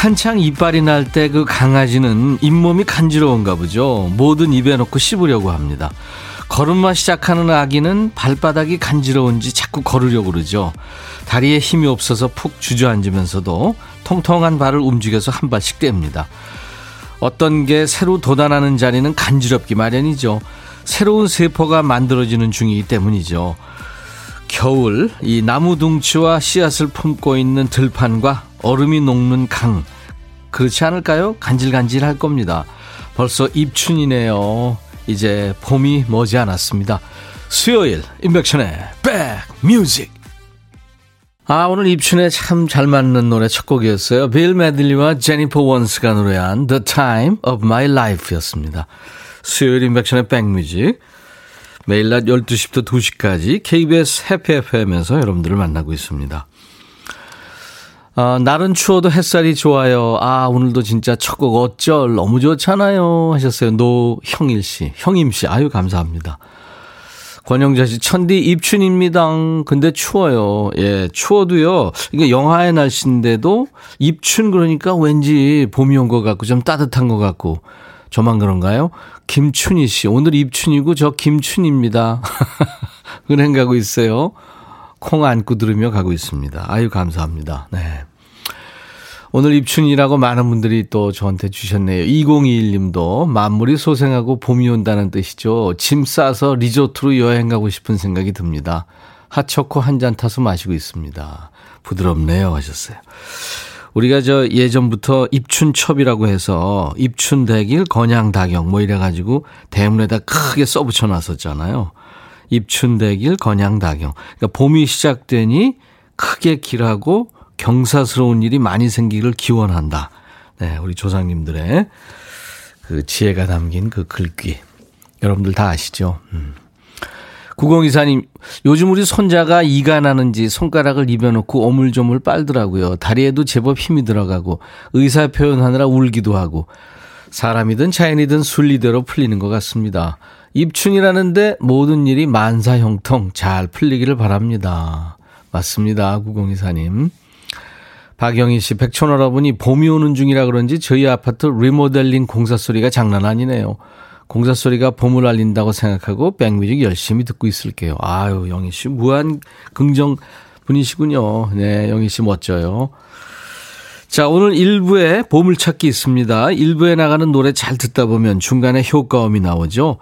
한창 이빨이 날 때 그 강아지는 잇몸이 간지러운가 보죠. 뭐든 입에 넣고 씹으려고 합니다. 걸음마 시작하는 아기는 발바닥이 간지러운지 자꾸 걸으려고 그러죠. 다리에 힘이 없어서 푹 주저앉으면서도 통통한 발을 움직여서 한 발씩 뗍니다. 어떤 게 새로 돋아나는 자리는 간지럽기 마련이죠. 새로운 세포가 만들어지는 중이기 때문이죠. 겨울 이 나무 둥치와 씨앗을 품고 있는 들판과 얼음이 녹는 강 그렇지 않을까요? 간질간질 할 겁니다. 벌써 입춘이네요. 이제 봄이 머지않았습니다. 수요일 임백천의 백뮤직 아 오늘 입춘에 참 잘 맞는 노래 첫 곡이었어요. 빌 메들리와 제니퍼 원스가 노래한 The Time of My Life였습니다. 수요일 임백천의 백뮤직 매일 낮 12시부터 2시까지 KBS 해피 FM에서 여러분들을 만나고 있습니다. 아, 날은 추워도 햇살이 좋아요. 아, 오늘도 진짜 첫 곡 어쩔 너무 좋잖아요. 하셨어요. 노형일 씨, 형임 씨. 아유, 감사합니다. 권영자 씨, 천디 입춘입니다. 근데 추워요. 예, 추워도요. 이게 영하의 날씨인데도 입춘 그러니까 왠지 봄이 온 것 같고 좀 따뜻한 것 같고 저만 그런가요? 김춘희 씨, 오늘 입춘이고 저 김춘입니다. 은행 가고 있어요. 콩 안고 들으며 가고 있습니다. 아유, 감사합니다. 네. 오늘 입춘이라고 많은 분들이 또 저한테 주셨네요. 2021님도 만물이 소생하고 봄이 온다는 뜻이죠. 짐 싸서 리조트로 여행 가고 싶은 생각이 듭니다. 핫초코 한 잔 타서 마시고 있습니다. 부드럽네요 하셨어요. 우리가 저 예전부터 입춘첩이라고 해서 입춘대길 건양다경 뭐 이래가지고 대문에다 크게 써붙여 놨었잖아요. 입춘대길 건양다경. 그러니까 봄이 시작되니 크게 길하고 경사스러운 일이 많이 생기기를 기원한다. 네, 우리 조상님들의 그 지혜가 담긴 그 글귀. 여러분들 다 아시죠? 음. 9024님, 요즘 우리 손자가 이가 나는지 손가락을 입혀놓고 오물조물 빨더라고요. 다리에도 제법 힘이 들어가고 의사 표현하느라 울기도 하고 사람이든 자연이든 순리대로 풀리는 것 같습니다. 입춘이라는데 모든 일이 만사형통 잘 풀리기를 바랍니다. 맞습니다. 9024님. 박영희 씨, 백촌어라보니 봄이 오는 중이라 그런지 저희 아파트 리모델링 공사 소리가 장난 아니네요. 공사 소리가 봄을 알린다고 생각하고 백뮤직 열심히 듣고 있을게요. 아유, 영희 씨, 무한 긍정 분이시군요. 네, 영희 씨 멋져요. 자, 오늘 1부에 보물찾기 있습니다. 1부에 나가는 노래 잘 듣다 보면 중간에 효과음이 나오죠.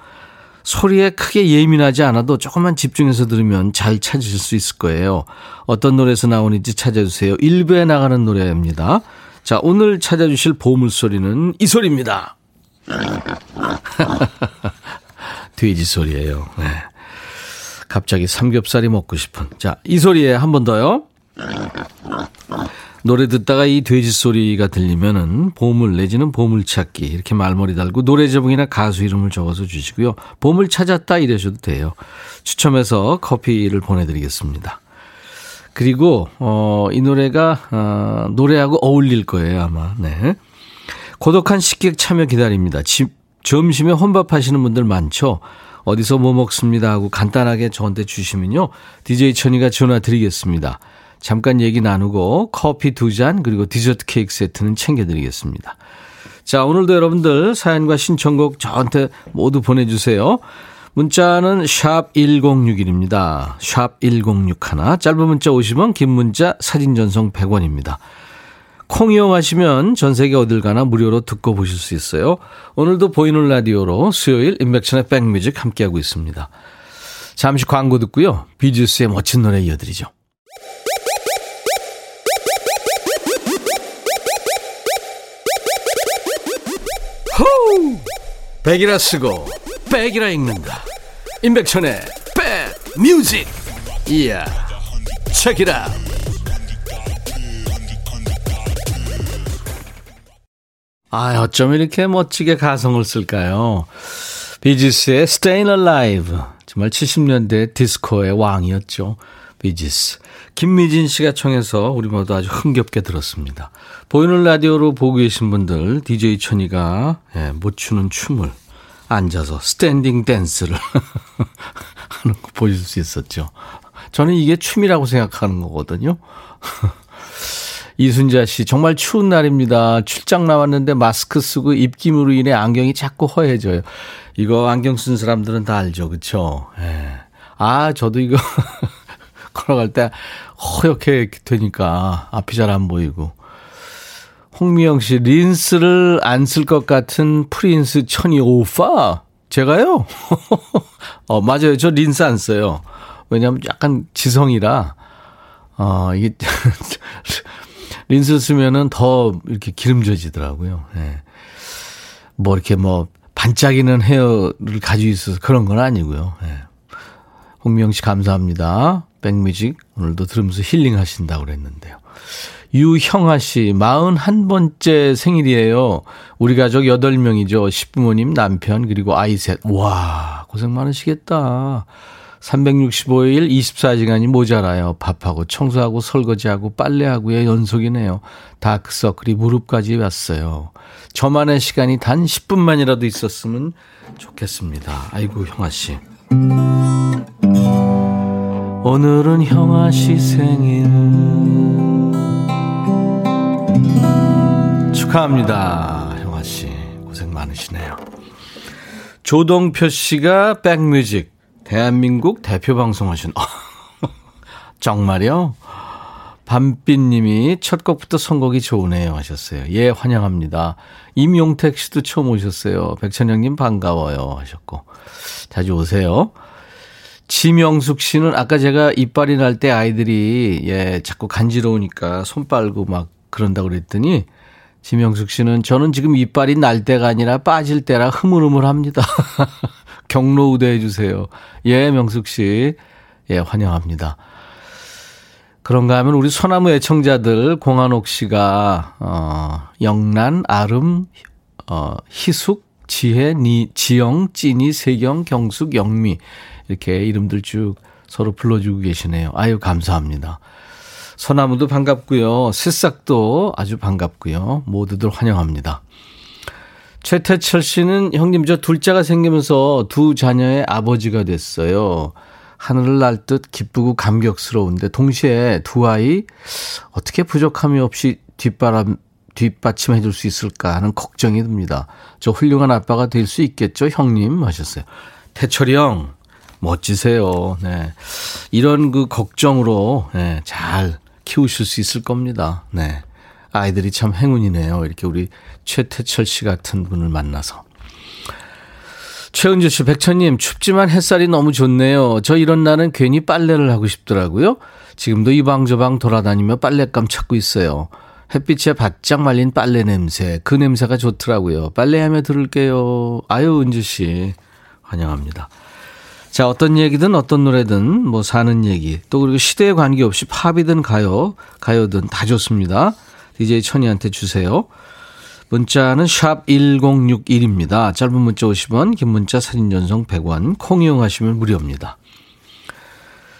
소리에 크게 예민하지 않아도 조금만 집중해서 들으면 잘 찾으실 수 있을 거예요. 어떤 노래에서 나오는지 찾아주세요. 1부에 나가는 노래입니다. 자, 오늘 찾아주실 보물소리는 이 소리입니다. 돼지 소리예요. 네. 갑자기 삼겹살이 먹고 싶은. 자, 이 소리에 한 번 더요. 노래 듣다가 이 돼지 소리가 들리면은 보물 내지는 보물 찾기 이렇게 말머리 달고 노래 제목이나 가수 이름을 적어서 주시고요. 보물 찾았다 이러셔도 돼요. 추첨해서 커피를 보내드리겠습니다. 그리고 어, 이 노래가 어, 노래하고 어울릴 거예요 아마. 네. 고독한 식객 참여 기다립니다. 집, 점심에 혼밥 하시는 분들 많죠? 어디서 뭐 먹습니다 하고 간단하게 저한테 주시면요. DJ 천이가 전화 드리겠습니다. 잠깐 얘기 나누고 커피 두 잔 그리고 디저트 케이크 세트는 챙겨드리겠습니다. 자, 오늘도 여러분들 사연과 신청곡 저한테 모두 보내주세요. 문자는 샵 1061입니다. 샵 1061. 짧은 문자 50원, 긴 문자 사진 전송 100원입니다. 콩 이용하시면 전 세계 어딜 가나 무료로 듣고 보실 수 있어요. 오늘도 보이는 라디오로 수요일 인백천의 백뮤직 함께하고 있습니다. 잠시 광고 듣고요. 비주스의 멋진 노래 이어드리죠. 호우! 백이라 쓰고 백이라 읽는다. 임백천의 백뮤직. 이야. 책이라. 아, 어쩜 이렇게 멋지게 가성을 쓸까요? 비지스의 Stayin' Alive. 정말 70년대 디스코의 왕이었죠. 비지스. 김미진 씨가 청해서 우리 모두 아주 흥겹게 들었습니다. 보이는 라디오로 보고 계신 분들, DJ 천이가 예, 못 추는 춤을 앉아서 스탠딩 댄스를 하는 거 보실 수 있었죠. 저는 이게 춤이라고 생각하는 거거든요. 이순자 씨, 정말 추운 날입니다. 출장 나왔는데 마스크 쓰고 입김으로 인해 안경이 자꾸 허예져요. 이거 안경 쓴 사람들은 다 알죠. 그쵸? 예. 아, 저도 이거 걸어갈 때 허옇게 되니까 앞이 잘 안 보이고. 홍미영 씨, 린스를 안 쓸 것 같은 프린스 천이 오빠? 제가요? 어, 맞아요. 저 린스 안 써요. 왜냐면 약간 지성이라, 어, 이게, 린스 쓰면은 더 이렇게 기름져지더라고요. 예. 뭐 이렇게 뭐 반짝이는 헤어를 가지고 있어서 그런 건 아니고요. 예. 홍미영 씨 감사합니다. 백뮤직 오늘도 들으면서 힐링 하신다고 그랬는데요. 유형아 씨, 41번째 생일이에요. 우리 가족 8명이죠. 시부모님, 남편, 그리고 아이 셋. 와, 고생 많으시겠다. 365일 24시간이 모자라요. 밥하고 청소하고 설거지하고 빨래하고의 연속이네요. 다크서클이 무릎까지 왔어요. 저만의 시간이 단 10분만이라도 있었으면 좋겠습니다. 아이고, 형아 씨. 오늘은 형아 씨 생일. 축하합니다. 형아 씨. 고생 많으시네요. 조동표 씨가 백뮤직. 대한민국 대표 방송하신, 정말요? 밤빛님이 첫 곡부터 선곡이 좋으네요 하셨어요. 예, 환영합니다. 임용택 씨도 처음 오셨어요. 백천영님 반가워요 하셨고. 자주 오세요. 지명숙 씨는 아까 제가 이빨이 날 때 아이들이 예, 자꾸 간지러우니까 손 빨고 막 그런다고 그랬더니 지명숙 씨는 저는 지금 이빨이 날 때가 아니라 빠질 때라 흐물흐물합니다. 경로 우대해 주세요. 예, 명숙 씨. 예, 환영합니다. 그런가 하면 우리 소나무 애청자들 공한옥 씨가 어, 영란, 아름, 어, 희숙, 지혜, 니, 지영, 찐이, 세경, 경숙, 영미 이렇게 이름들 쭉 서로 불러주고 계시네요. 아유 감사합니다. 소나무도 반갑고요. 새싹도 아주 반갑고요. 모두들 환영합니다. 최태철 씨는 형님 저 둘째가 생기면서 두 자녀의 아버지가 됐어요. 하늘을 날 듯 기쁘고 감격스러운데 동시에 두 아이 어떻게 부족함이 없이 뒷바람 뒷받침해 줄 수 있을까 하는 걱정이 듭니다. 저 훌륭한 아빠가 될 수 있겠죠, 형님 하셨어요. 태철이 형 멋지세요. 네. 이런 그 걱정으로 네, 잘 키우실 수 있을 겁니다. 네. 아이들이 참 행운이네요. 이렇게 우리 최태철 씨 같은 분을 만나서. 최은주 씨, 백천님, 춥지만 햇살이 너무 좋네요. 저 이런 날은 괜히 빨래를 하고 싶더라고요. 지금도 이방저방 돌아다니며 빨랫감 찾고 있어요. 햇빛에 바짝 말린 빨래 냄새, 그 냄새가 좋더라고요. 빨래하며 들을게요. 아유, 은주 씨, 환영합니다. 자, 어떤 얘기든 어떤 노래든 뭐 사는 얘기, 또 그리고 시대에 관계없이 팝이든 가요, 가요든 다 좋습니다. DJ 천이한테 주세요. 문자는 샵 1061입니다. 짧은 문자 50원, 긴 문자 사진 전송 100원, 콩 이용하시면 무료입니다.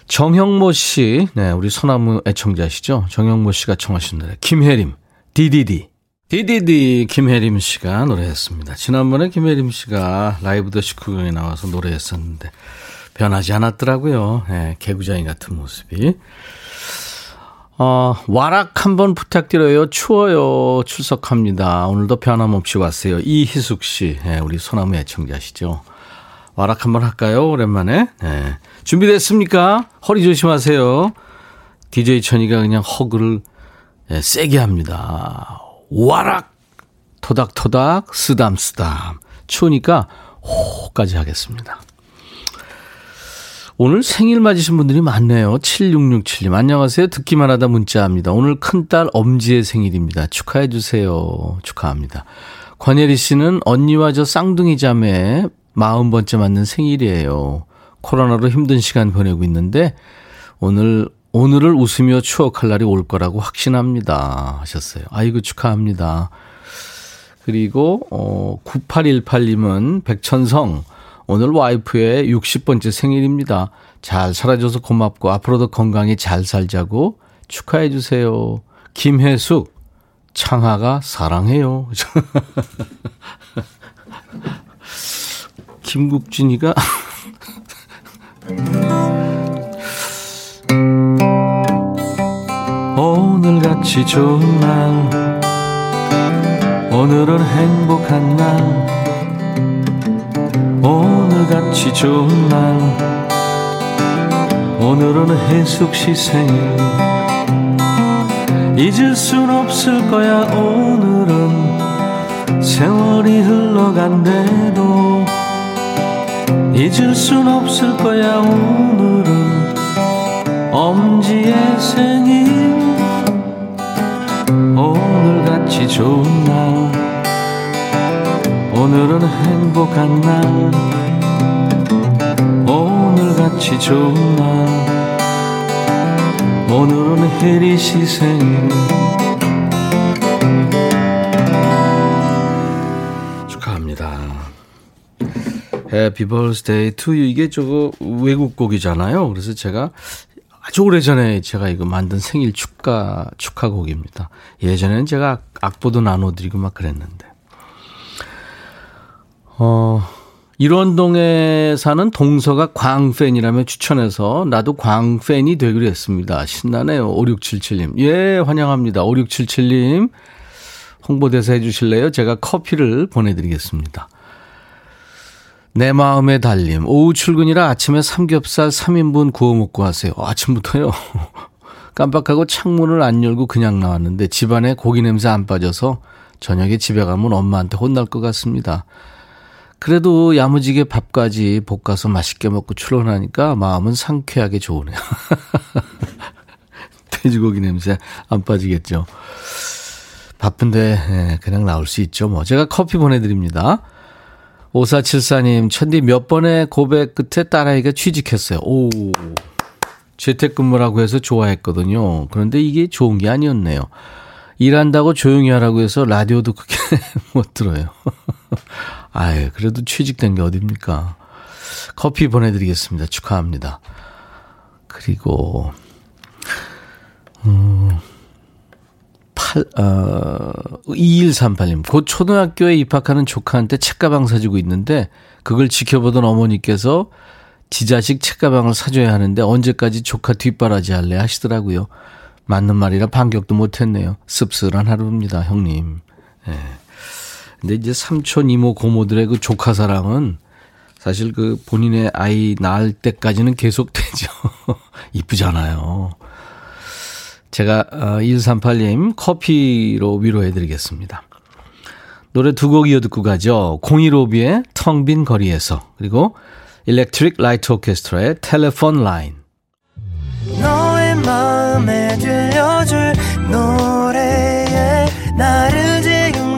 정형모 씨, 네, 우리 소나무 애청자시죠? 정형모 씨가 청하신 노래, 김혜림, 디디디. 디디디 김혜림 씨가 노래했습니다. 지난번에 김혜림 씨가 라이브 더 시크경에 나와서 노래했었는데 변하지 않았더라고요. 네, 개구장이 같은 모습이. 어, 와락 한번 부탁드려요. 추워요. 출석합니다. 오늘도 변함없이 왔어요. 이희숙 씨. 네, 우리 소나무 애청자시죠. 와락 한번 할까요? 오랜만에. 네. 준비됐습니까? 허리 조심하세요. DJ 천이가 그냥 허그를 네, 세게 합니다. 와락! 토닥토닥, 쓰담쓰담. 추우니까 호까지 하겠습니다. 오늘 생일 맞으신 분들이 많네요. 7667님. 안녕하세요. 듣기만 하다 문자합니다. 오늘 큰딸 엄지의 생일입니다. 축하해 주세요. 축하합니다. 권예리 씨는 언니와 저 쌍둥이 자매 40번째 맞는 생일이에요. 코로나로 힘든 시간 보내고 있는데 오늘 오늘을 웃으며 추억할 날이 올 거라고 확신합니다. 하셨어요. 아이고 축하합니다. 그리고 어 9818님은 백천성 오늘 와이프의 60번째 생일입니다. 잘 살아줘서 고맙고 앞으로도 건강히 잘 살자고 축하해 주세요. 김혜숙, 창하가 사랑해요. 김국진이가 오늘같이 좋은 날 오늘은 행복한 날 같이 좋은 날. 오늘은 해숙 시 생일. 잊을 순 없을 거야 오늘은. 세월이 흘러간대도 잊을 순 없을 거야 오늘은. 엄지의 생일. 오늘같이 좋은 날. 오늘은 행복한 날 오늘같이 좋은 날. 오늘은 혜리시 생일 축하합니다. Birthday to you. 이게 저거 외국 곡이잖아요. 그래서 제가 아주 오래전에 제가 이거 만든 생일 축가, 축하 곡입니다. 예전에는 제가 악보도 나눠드리고 막 그랬는데. 어, 일원동에 사는 동서가 광팬이라며 추천해서 나도 광팬이 되기로 했습니다. 신나네요. 5677님. 예, 환영합니다. 5677님. 홍보대사 해주실래요? 제가 커피를 보내드리겠습니다. 내 마음의 달림. 오후 출근이라 아침에 삼겹살 3인분 구워 먹고 하세요. 아침부터요. 깜빡하고 창문을 안 열고 그냥 나왔는데 집안에 고기 냄새 안 빠져서 저녁에 집에 가면 엄마한테 혼날 것 같습니다. 그래도 야무지게 밥까지 볶아서 맛있게 먹고 출근하니까 마음은 상쾌하게 좋으네요. 돼지고기 냄새 안 빠지겠죠. 바쁜데 예, 그냥 나올 수 있죠. 뭐 제가 커피 보내드립니다. 5474님, 천디 몇 번의 고백 끝에 딸아이가 취직했어요. 오. 재택근무라고 해서 좋아했거든요. 그런데 이게 좋은 게 아니었네요. 일한다고 조용히 하라고 해서 라디오도 그렇게 못 들어요. 아유, 그래도 취직된 게 어딥니까? 커피 보내드리겠습니다. 축하합니다. 그리고, 음, 8, 어, 2138님. 곧 초등학교에 입학하는 조카한테 책가방 사주고 있는데 그걸 지켜보던 어머니께서 지 자식 책가방을 사줘야 하는데 언제까지 조카 뒷바라지 할래 하시더라고요. 맞는 말이라 반격도 못했네요. 씁쓸한 하루입니다, 형님. 예. 근데 이제 삼촌, 이모, 고모들의 그 조카 사랑은 사실 그 본인의 아이 낳을 때까지는 계속되죠. 이쁘잖아요. 제가 138님 어, 커피로 위로해드리겠습니다. 노래 두 곡 이어 듣고 가죠. 015B의 텅 빈 거리에서 그리고 일렉트릭 라이트 오케스트라의 Telephone Line 너의 마음에 들려줄 노래에 나를 지금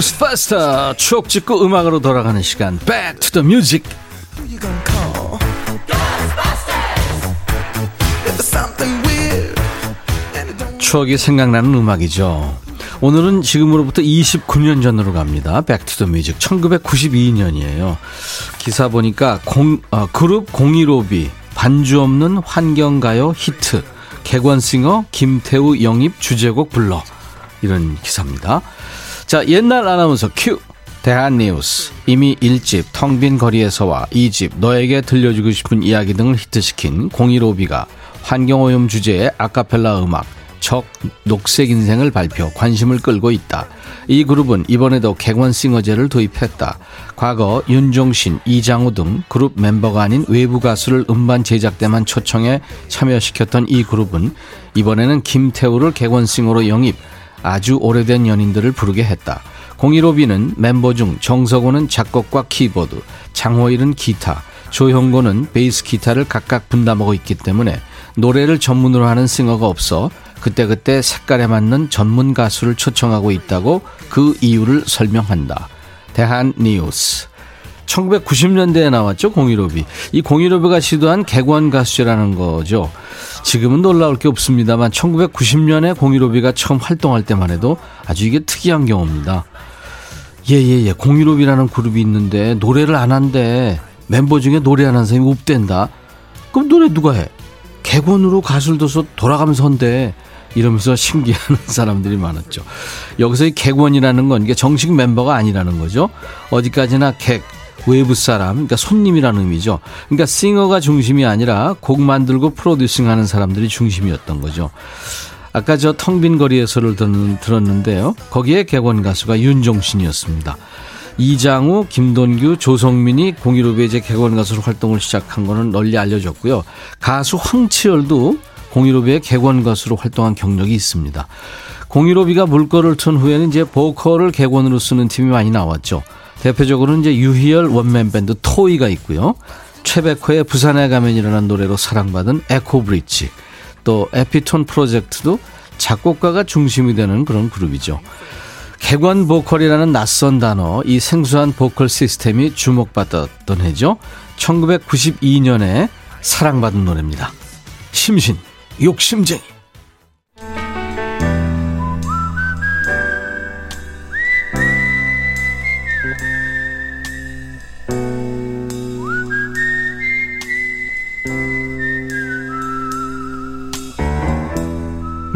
고스파스터 추억 찍고 음악으로 돌아가는 시간. Back to the Music. 추억이 생각나는 음악이죠. 오늘은 지금으로부터 29년 전으로 갑니다. Music. 1992년이에요. 기사 보니까 공, 어, 그룹 015B 반주 없는 환경가요 히트. 개관싱어 김태우 영입 주제곡 불러. 이런 기사입니다 자, 옛날 아나운서 큐. 대한뉴스 이미 1집 텅빈 거리에서와 2집 너에게 들려주고 싶은 이야기 등을 히트시킨 015B가 환경오염 주제의 아카펠라 음악 적 녹색 인생을 발표 관심을 끌고 있다. 이 그룹은 이번에도 객원싱어제를 도입했다. 과거 윤종신, 이장우 등 그룹 멤버가 아닌 외부 가수를 음반 제작 때만 초청해 참여시켰던 이 그룹은 이번에는 김태우를 객원싱어로 영입, 아주 오래된 연인들을 부르게 했다. 015B는 멤버 중 정석호는 작곡과 키보드, 장호일은 기타, 조형고는 베이스 기타를 각각 분담하고 있기 때문에 노래를 전문으로 하는 싱어가 없어 그때그때 색깔에 맞는 전문 가수를 초청하고 있다고 그 이유를 설명한다. 대한 뉴스. 1990년대에 나왔죠, 015비. 이 015비가 시도한 객원 가수라는 거죠. 지금은 놀라울 게 없습니다만 1990년에 015비가 처음 활동할 때만 해도 아주 이게 특이한 경우입니다. 예 예예, 예, 예. 015비라는 그룹이 있는데 노래를 안 한대. 멤버 중에 노래 안 하는 사람이 없댄다. 그럼 노래 누가 해? 객원으로 가수를 둬서 돌아가면서 한대. 이러면서 신기하는 사람들이 많았죠. 여기서 이 객원이라는 건 정식 멤버가 아니라는 거죠. 어디까지나 객, 외부 사람, 그러니까 손님이라는 의미죠. 그러니까 싱어가 중심이 아니라 곡 만들고 프로듀싱 하는 사람들이 중심이었던 거죠. 아까 저 텅 빈 거리에서를 들었는데요. 거기에 객원 가수가 윤종신이었습니다. 이장우, 김돈규, 조성민이 공일오비의 객원 가수로 활동을 시작한 거는 널리 알려졌고요. 가수 황치열도 공일오비의 객원 가수로 활동한 경력이 있습니다. 공일오비가 물꼬를 튼 후에는 이제 보컬을 객원으로 쓰는 팀이 많이 나왔죠. 대표적으로는 이제 유희열 원맨 밴드 토이가 있고요. 최백호의 부산에 가면 이라는 노래로 사랑받은 에코브릿지, 또 에피톤 프로젝트도 작곡가가 중심이 되는 그런 그룹이죠. 객원 보컬이라는 낯선 단어, 이 생소한 보컬 시스템이 주목받았던 해죠. 1992년에 사랑받은 노래입니다. 심신. 욕심쟁이.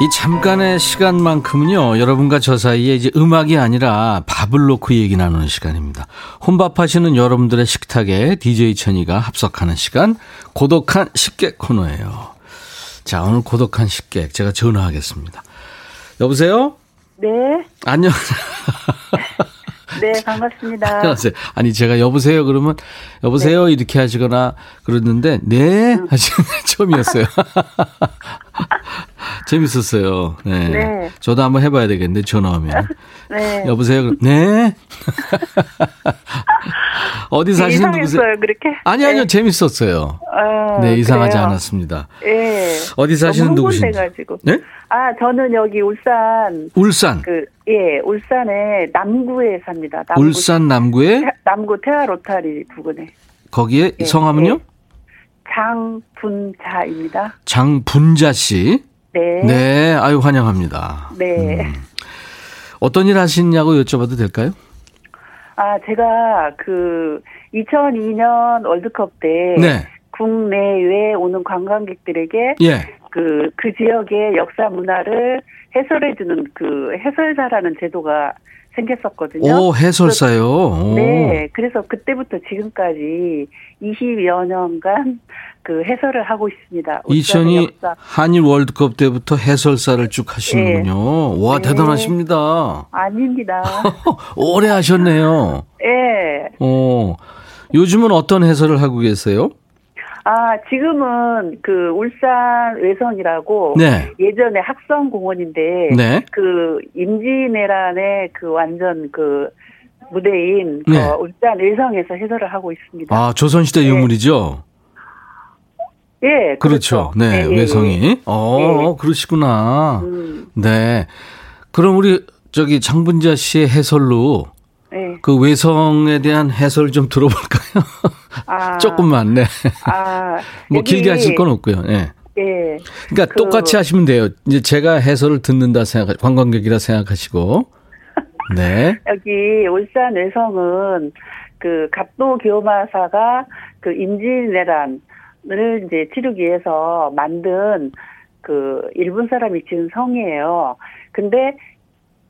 이 잠깐의 시간만큼은요, 여러분과 저 사이에 이제 음악이 아니라 밥을 놓고 얘기 나누는 시간입니다. 혼밥하시는 여러분들의 식탁에 DJ 천이가 합석하는 시간, 고독한 식객 코너예요. 자, 오늘 고독한 식객, 제가 전화하겠습니다. 여보세요? 네. 안녕. 네, 반갑습니다. 안녕하세요. 아니, 제가 여보세요 그러면 여보세요 네. 이렇게 하시거나 그러는데 네 응. 하시는 처음이었어요. 재밌었어요. 네. 네. 저도 한번 해봐야 되겠는데 전화 오면. 네. 여보세요. 네. 어디 사시는 누구세요? 그렇게? 아니 아니요 네. 재밌었어요. 어, 네 이상하지 그래요? 않았습니다. 네. 어디 사시는 누구신지? 가지고. 네? 아 저는 여기 울산. 울산. 그 예, 울산의 남구에 삽니다. 남구, 울산 남구에? 남구 태화 로타리 부근에. 거기에 예, 성함은요? 예. 장분자입니다. 장분자 씨. 네. 네, 아유 환영합니다. 네. 음. 어떤 일 하시냐고 여쭤봐도 될까요? 아, 제가 그 2002년 월드컵 때 네. 국내외 오는 관광객들에게 예. 그, 그 지역의 역사 문화를 해설해주는 그 해설사라는 제도가 생겼었거든요. 오, 해설사요? 오. 네. 그래서 그때부터 지금까지 20여 년간 그 해설을 하고 있습니다. 2002 한일 월드컵 때부터 해설사를 쭉 하시는군요. 네. 와, 네. 대단하십니다. 아닙니다. 오래 하셨네요. 네. 어, 요즘은 어떤 해설을 하고 계세요? 아, 지금은 그 울산 외성이라고 네. 예전에 학성공원인데 네. 그 임진왜란의 그 완전 그 무대인 그 네. 그 울산 외성에서 해설을 하고 있습니다. 아, 조선시대 네. 유물이죠? 예, 그렇죠. 그렇죠. 네, 네, 외성이. 예. 어, 네. 그러시구나. 음. 네. 그럼 우리 저기 장분자 씨의 해설로 네. 그 외성에 대한 해설 좀 들어볼까요? 아, 조금만, 네. 아, 뭐 길게 하실 건 없고요. 네. 예. 그러니까 그, 똑같이 하시면 돼요. 이제 제가 해설을 듣는다 생각, 관광객이라 생각하시고. 네. 여기 울산 외성은 그 갑도 교마사가 그 임진왜란을 이제 치르기 위해서 만든 그 일본 사람이 지은 성이에요. 근데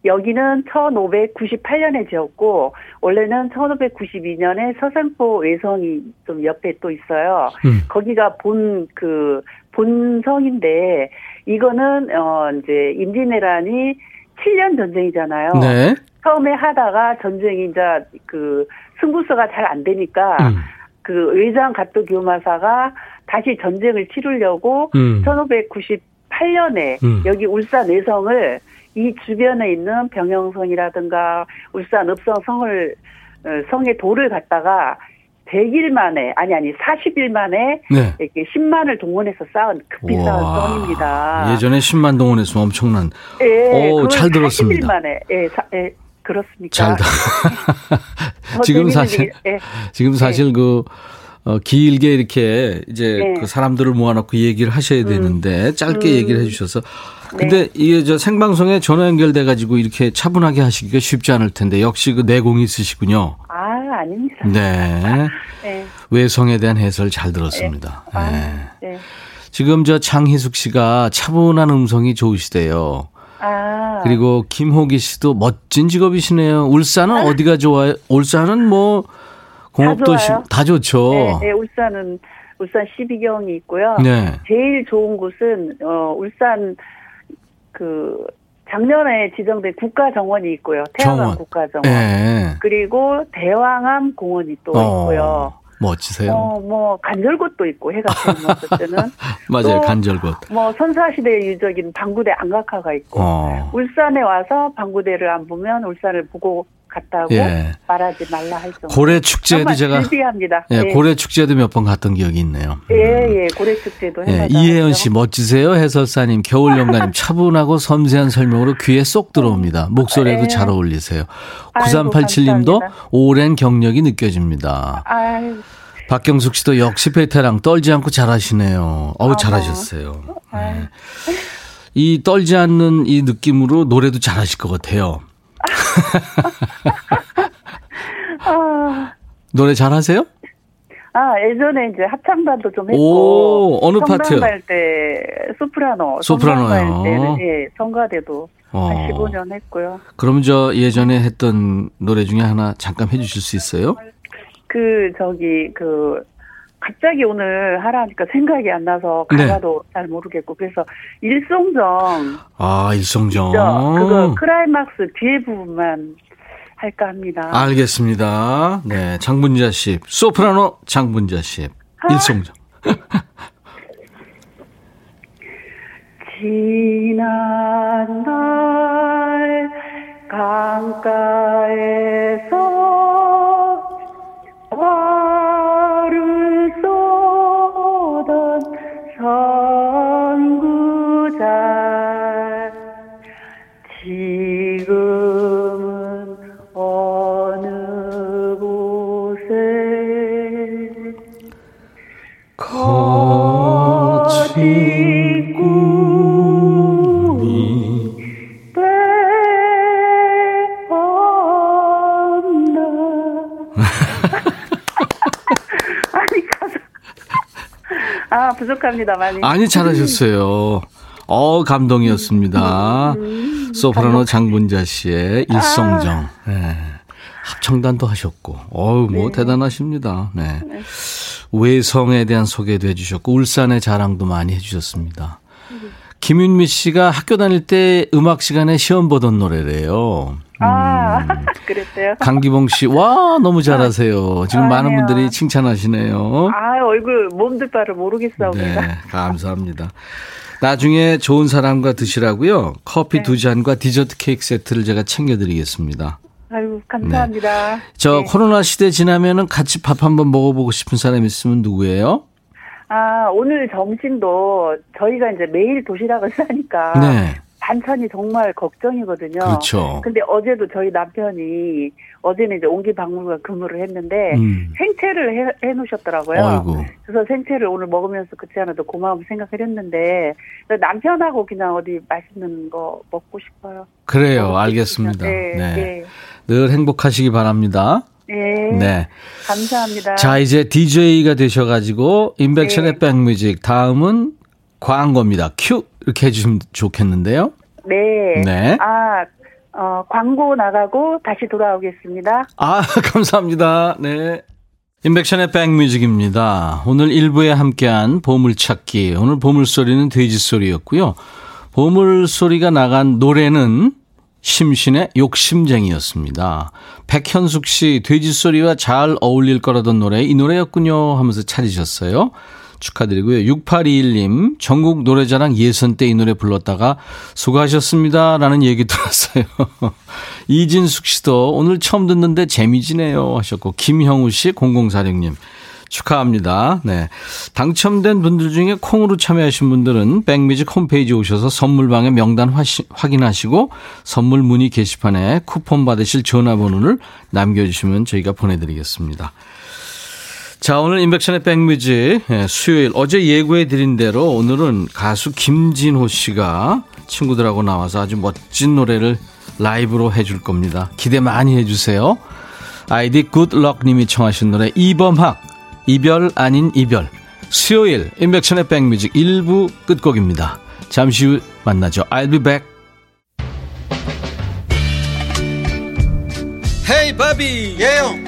여기는 1598년에 지었고 원래는 1592년에 서생포 외성이 좀 옆에 또 있어요. 음. 거기가 본 그 본성인데 이거는 어 이제 임진왜란이 7년 전쟁이잖아요. 네. 처음에 하다가 전쟁이 이제 그 승부서가 잘 안 되니까 음. 그 의장 가토 교마사가 다시 전쟁을 치르려고 음. 1598년에 음. 여기 울산 내성을 이 주변에 있는 병영성이라든가 울산 읍성 성을 어, 성의 돌을 갖다가 100일 만에 아니 아니 40일 만에 네. 이렇게 10만을 동원해서 쌓은 급히 쌓은 성입니다. 예전에 10만 동원해서 엄청난. 예, 오, 잘 들었습니다. 40일 만에 예, 사, 예 그렇습니까? 잘 지금 사실 예. 지금 사실 예. 그 어, 길게 이렇게 이제 네. 그 사람들을 모아놓고 얘기를 하셔야 음. 되는데 음. 짧게 음. 얘기를 해주셔서 근데 네. 이게 저 생방송에 전화 연결돼 가지고 이렇게 차분하게 하시기가 쉽지 않을 텐데 역시 그 내공이 있으시군요. 아 아닙니다. 네. 네. 외성에 대한 해설 잘 들었습니다. 네. 아, 네. 네. 지금 저 장희숙 씨가 차분한 음성이 좋으시대요. 아. 그리고 김호기 씨도 멋진 직업이시네요. 울산은 아. 어디가 좋아요? 울산은 뭐 공업도 다, 다 좋죠. 네, 네, 울산은 울산 12경이 있고요. 네. 제일 좋은 곳은 어 울산 그 작년에 지정된 국가정원이 있고요. 태양암 국가정원. 네. 그리고 대왕암 공원이 또 어. 있고요. 멋지세요. 어, 뭐 간절곶도 있고 해가 태어났을 때는 맞아요 간절곶. 뭐 선사시대의 유적인 방구대 안각화가 있고 어. 울산에 와서 방구대를 안 보면 울산을 보고 갔다고 예. 말하지 말라 할 정도. 고래 축제도 제가 즐비합니다. 예, 예. 고래 축제도 몇 번 갔던 기억이 있네요. 예, 예, 고래 축제도 예, 이혜연 씨 멋지세요, 해설사님, 겨울 연가님 차분하고 섬세한 설명으로 귀에 쏙 들어옵니다. 목소리에도 예. 잘 어울리세요. 9387님도 오랜 경력이 느껴집니다. 아유. 박경숙 씨도 역시 베테랑 떨지 않고 잘하시네요. 어우 잘하셨어요. 네. 이 떨지 않는 이 느낌으로 노래도 잘하실 것 같아요. 아. 노래 잘하세요? 아 예전에 이제 합창단도 좀 했고 오 어느 파트? 갈 때 소프라노 소프라노요. 때는 예 성가대도 어. 한 15년 했고요. 그럼 저 예전에 했던 노래 중에 하나 잠깐 해주실 수 있어요? 그 저기 그 갑자기 오늘 하라니까 생각이 안 나서 네. 가사도 네. 잘 모르겠고 그래서 일송정 아 일송정 그거 크라이막스 뒤에 부분만 할까 합니다. 알겠습니다. 네 장분자 씨 소프라노 장분자 씨 아. 일송정 지난 날 강가에서 화 선 부족합니다, 많이. 아니, 잘하셨어요. 어, 감동이었습니다. 음, 소프라노 장분자 씨의 일성정. 아. 네. 합창단도 하셨고, 어우, 뭐, 네. 대단하십니다. 네. 네. 외성에 대한 소개도 해주셨고, 울산의 자랑도 많이 해주셨습니다. 김윤미 씨가 학교 다닐 때 음악 시간에 시험 보던 노래래요. 아, 음. 그랬어요? 강기봉 씨, 와, 너무 잘하세요. 지금 아, 많은 분들이 칭찬하시네요. 아, 얼굴, 몸들 바를 모르겠어요. 네, 감사합니다. 나중에 좋은 사람과 드시라고요. 커피 네. 두 잔과 디저트 케이크 세트를 제가 챙겨드리겠습니다. 아유, 감사합니다. 네. 저 네. 코로나 시대 지나면은 같이 밥 한번 먹어보고 싶은 사람 있으면 누구예요? 아, 오늘 점심도 저희가 이제 매일 도시락을 싸니까. 네. 반찬이 정말 걱정이거든요. 그렇죠. 근데 어제도 저희 남편이 어제는 이제 옹기 박물관 근무를 했는데 음. 생채를 해, 해 놓으셨더라고요. 아이고. 그래서 생채를 오늘 먹으면서 그렇지 않아도 고마움 생각을 했는데 남편하고 그냥 어디 맛있는 거 먹고 싶어요. 그래요. 알겠습니다. 네, 네. 네. 늘 행복하시기 바랍니다. 네. 네. 감사합니다. 자, 이제 DJ가 되셔가지고, 인백션의 네. 백뮤직. 다음은 광고입니다. 큐! 이렇게 해주시면 좋겠는데요. 네. 네. 아, 어, 광고 나가고 다시 돌아오겠습니다. 아, 감사합니다. 네. 인백션의 백뮤직입니다. 오늘 1부에 함께한 보물찾기. 오늘 보물소리는 돼지소리였고요. 보물소리가 나간 노래는 심신의 욕심쟁이였습니다. 백현숙 씨, 돼지소리와 잘 어울릴 거라던 노래, 이 노래였군요 하면서 찾으셨어요. 축하드리고요. 6821님, 전국 노래자랑 예선 때 이 노래 불렀다가 수고하셨습니다. 라는 얘기 들었어요. 이진숙 씨도 오늘 처음 듣는데 재미지네요. 하셨고, 김형우 씨, 0046님. 축하합니다. 네. 당첨된 분들 중에 콩으로 참여하신 분들은 백뮤직 홈페이지 오셔서 선물방에 명단 화시, 확인하시고 선물 문의 게시판에 쿠폰 받으실 전화번호를 남겨주시면 저희가 보내드리겠습니다. 자, 오늘 인백션의 백뮤직 예, 수요일 어제 예고해 드린 대로 오늘은 가수 김진호 씨가 친구들하고 나와서 아주 멋진 노래를 라이브로 해줄 겁니다. 기대 많이 해주세요. 아이디 굿럭님이 청하신 노래 이범학 이별 아닌 이별 수요일 인백션의 백뮤직 1부 끝곡입니다. 잠시 후 만나죠. I'll be back. 헤이 바비 예영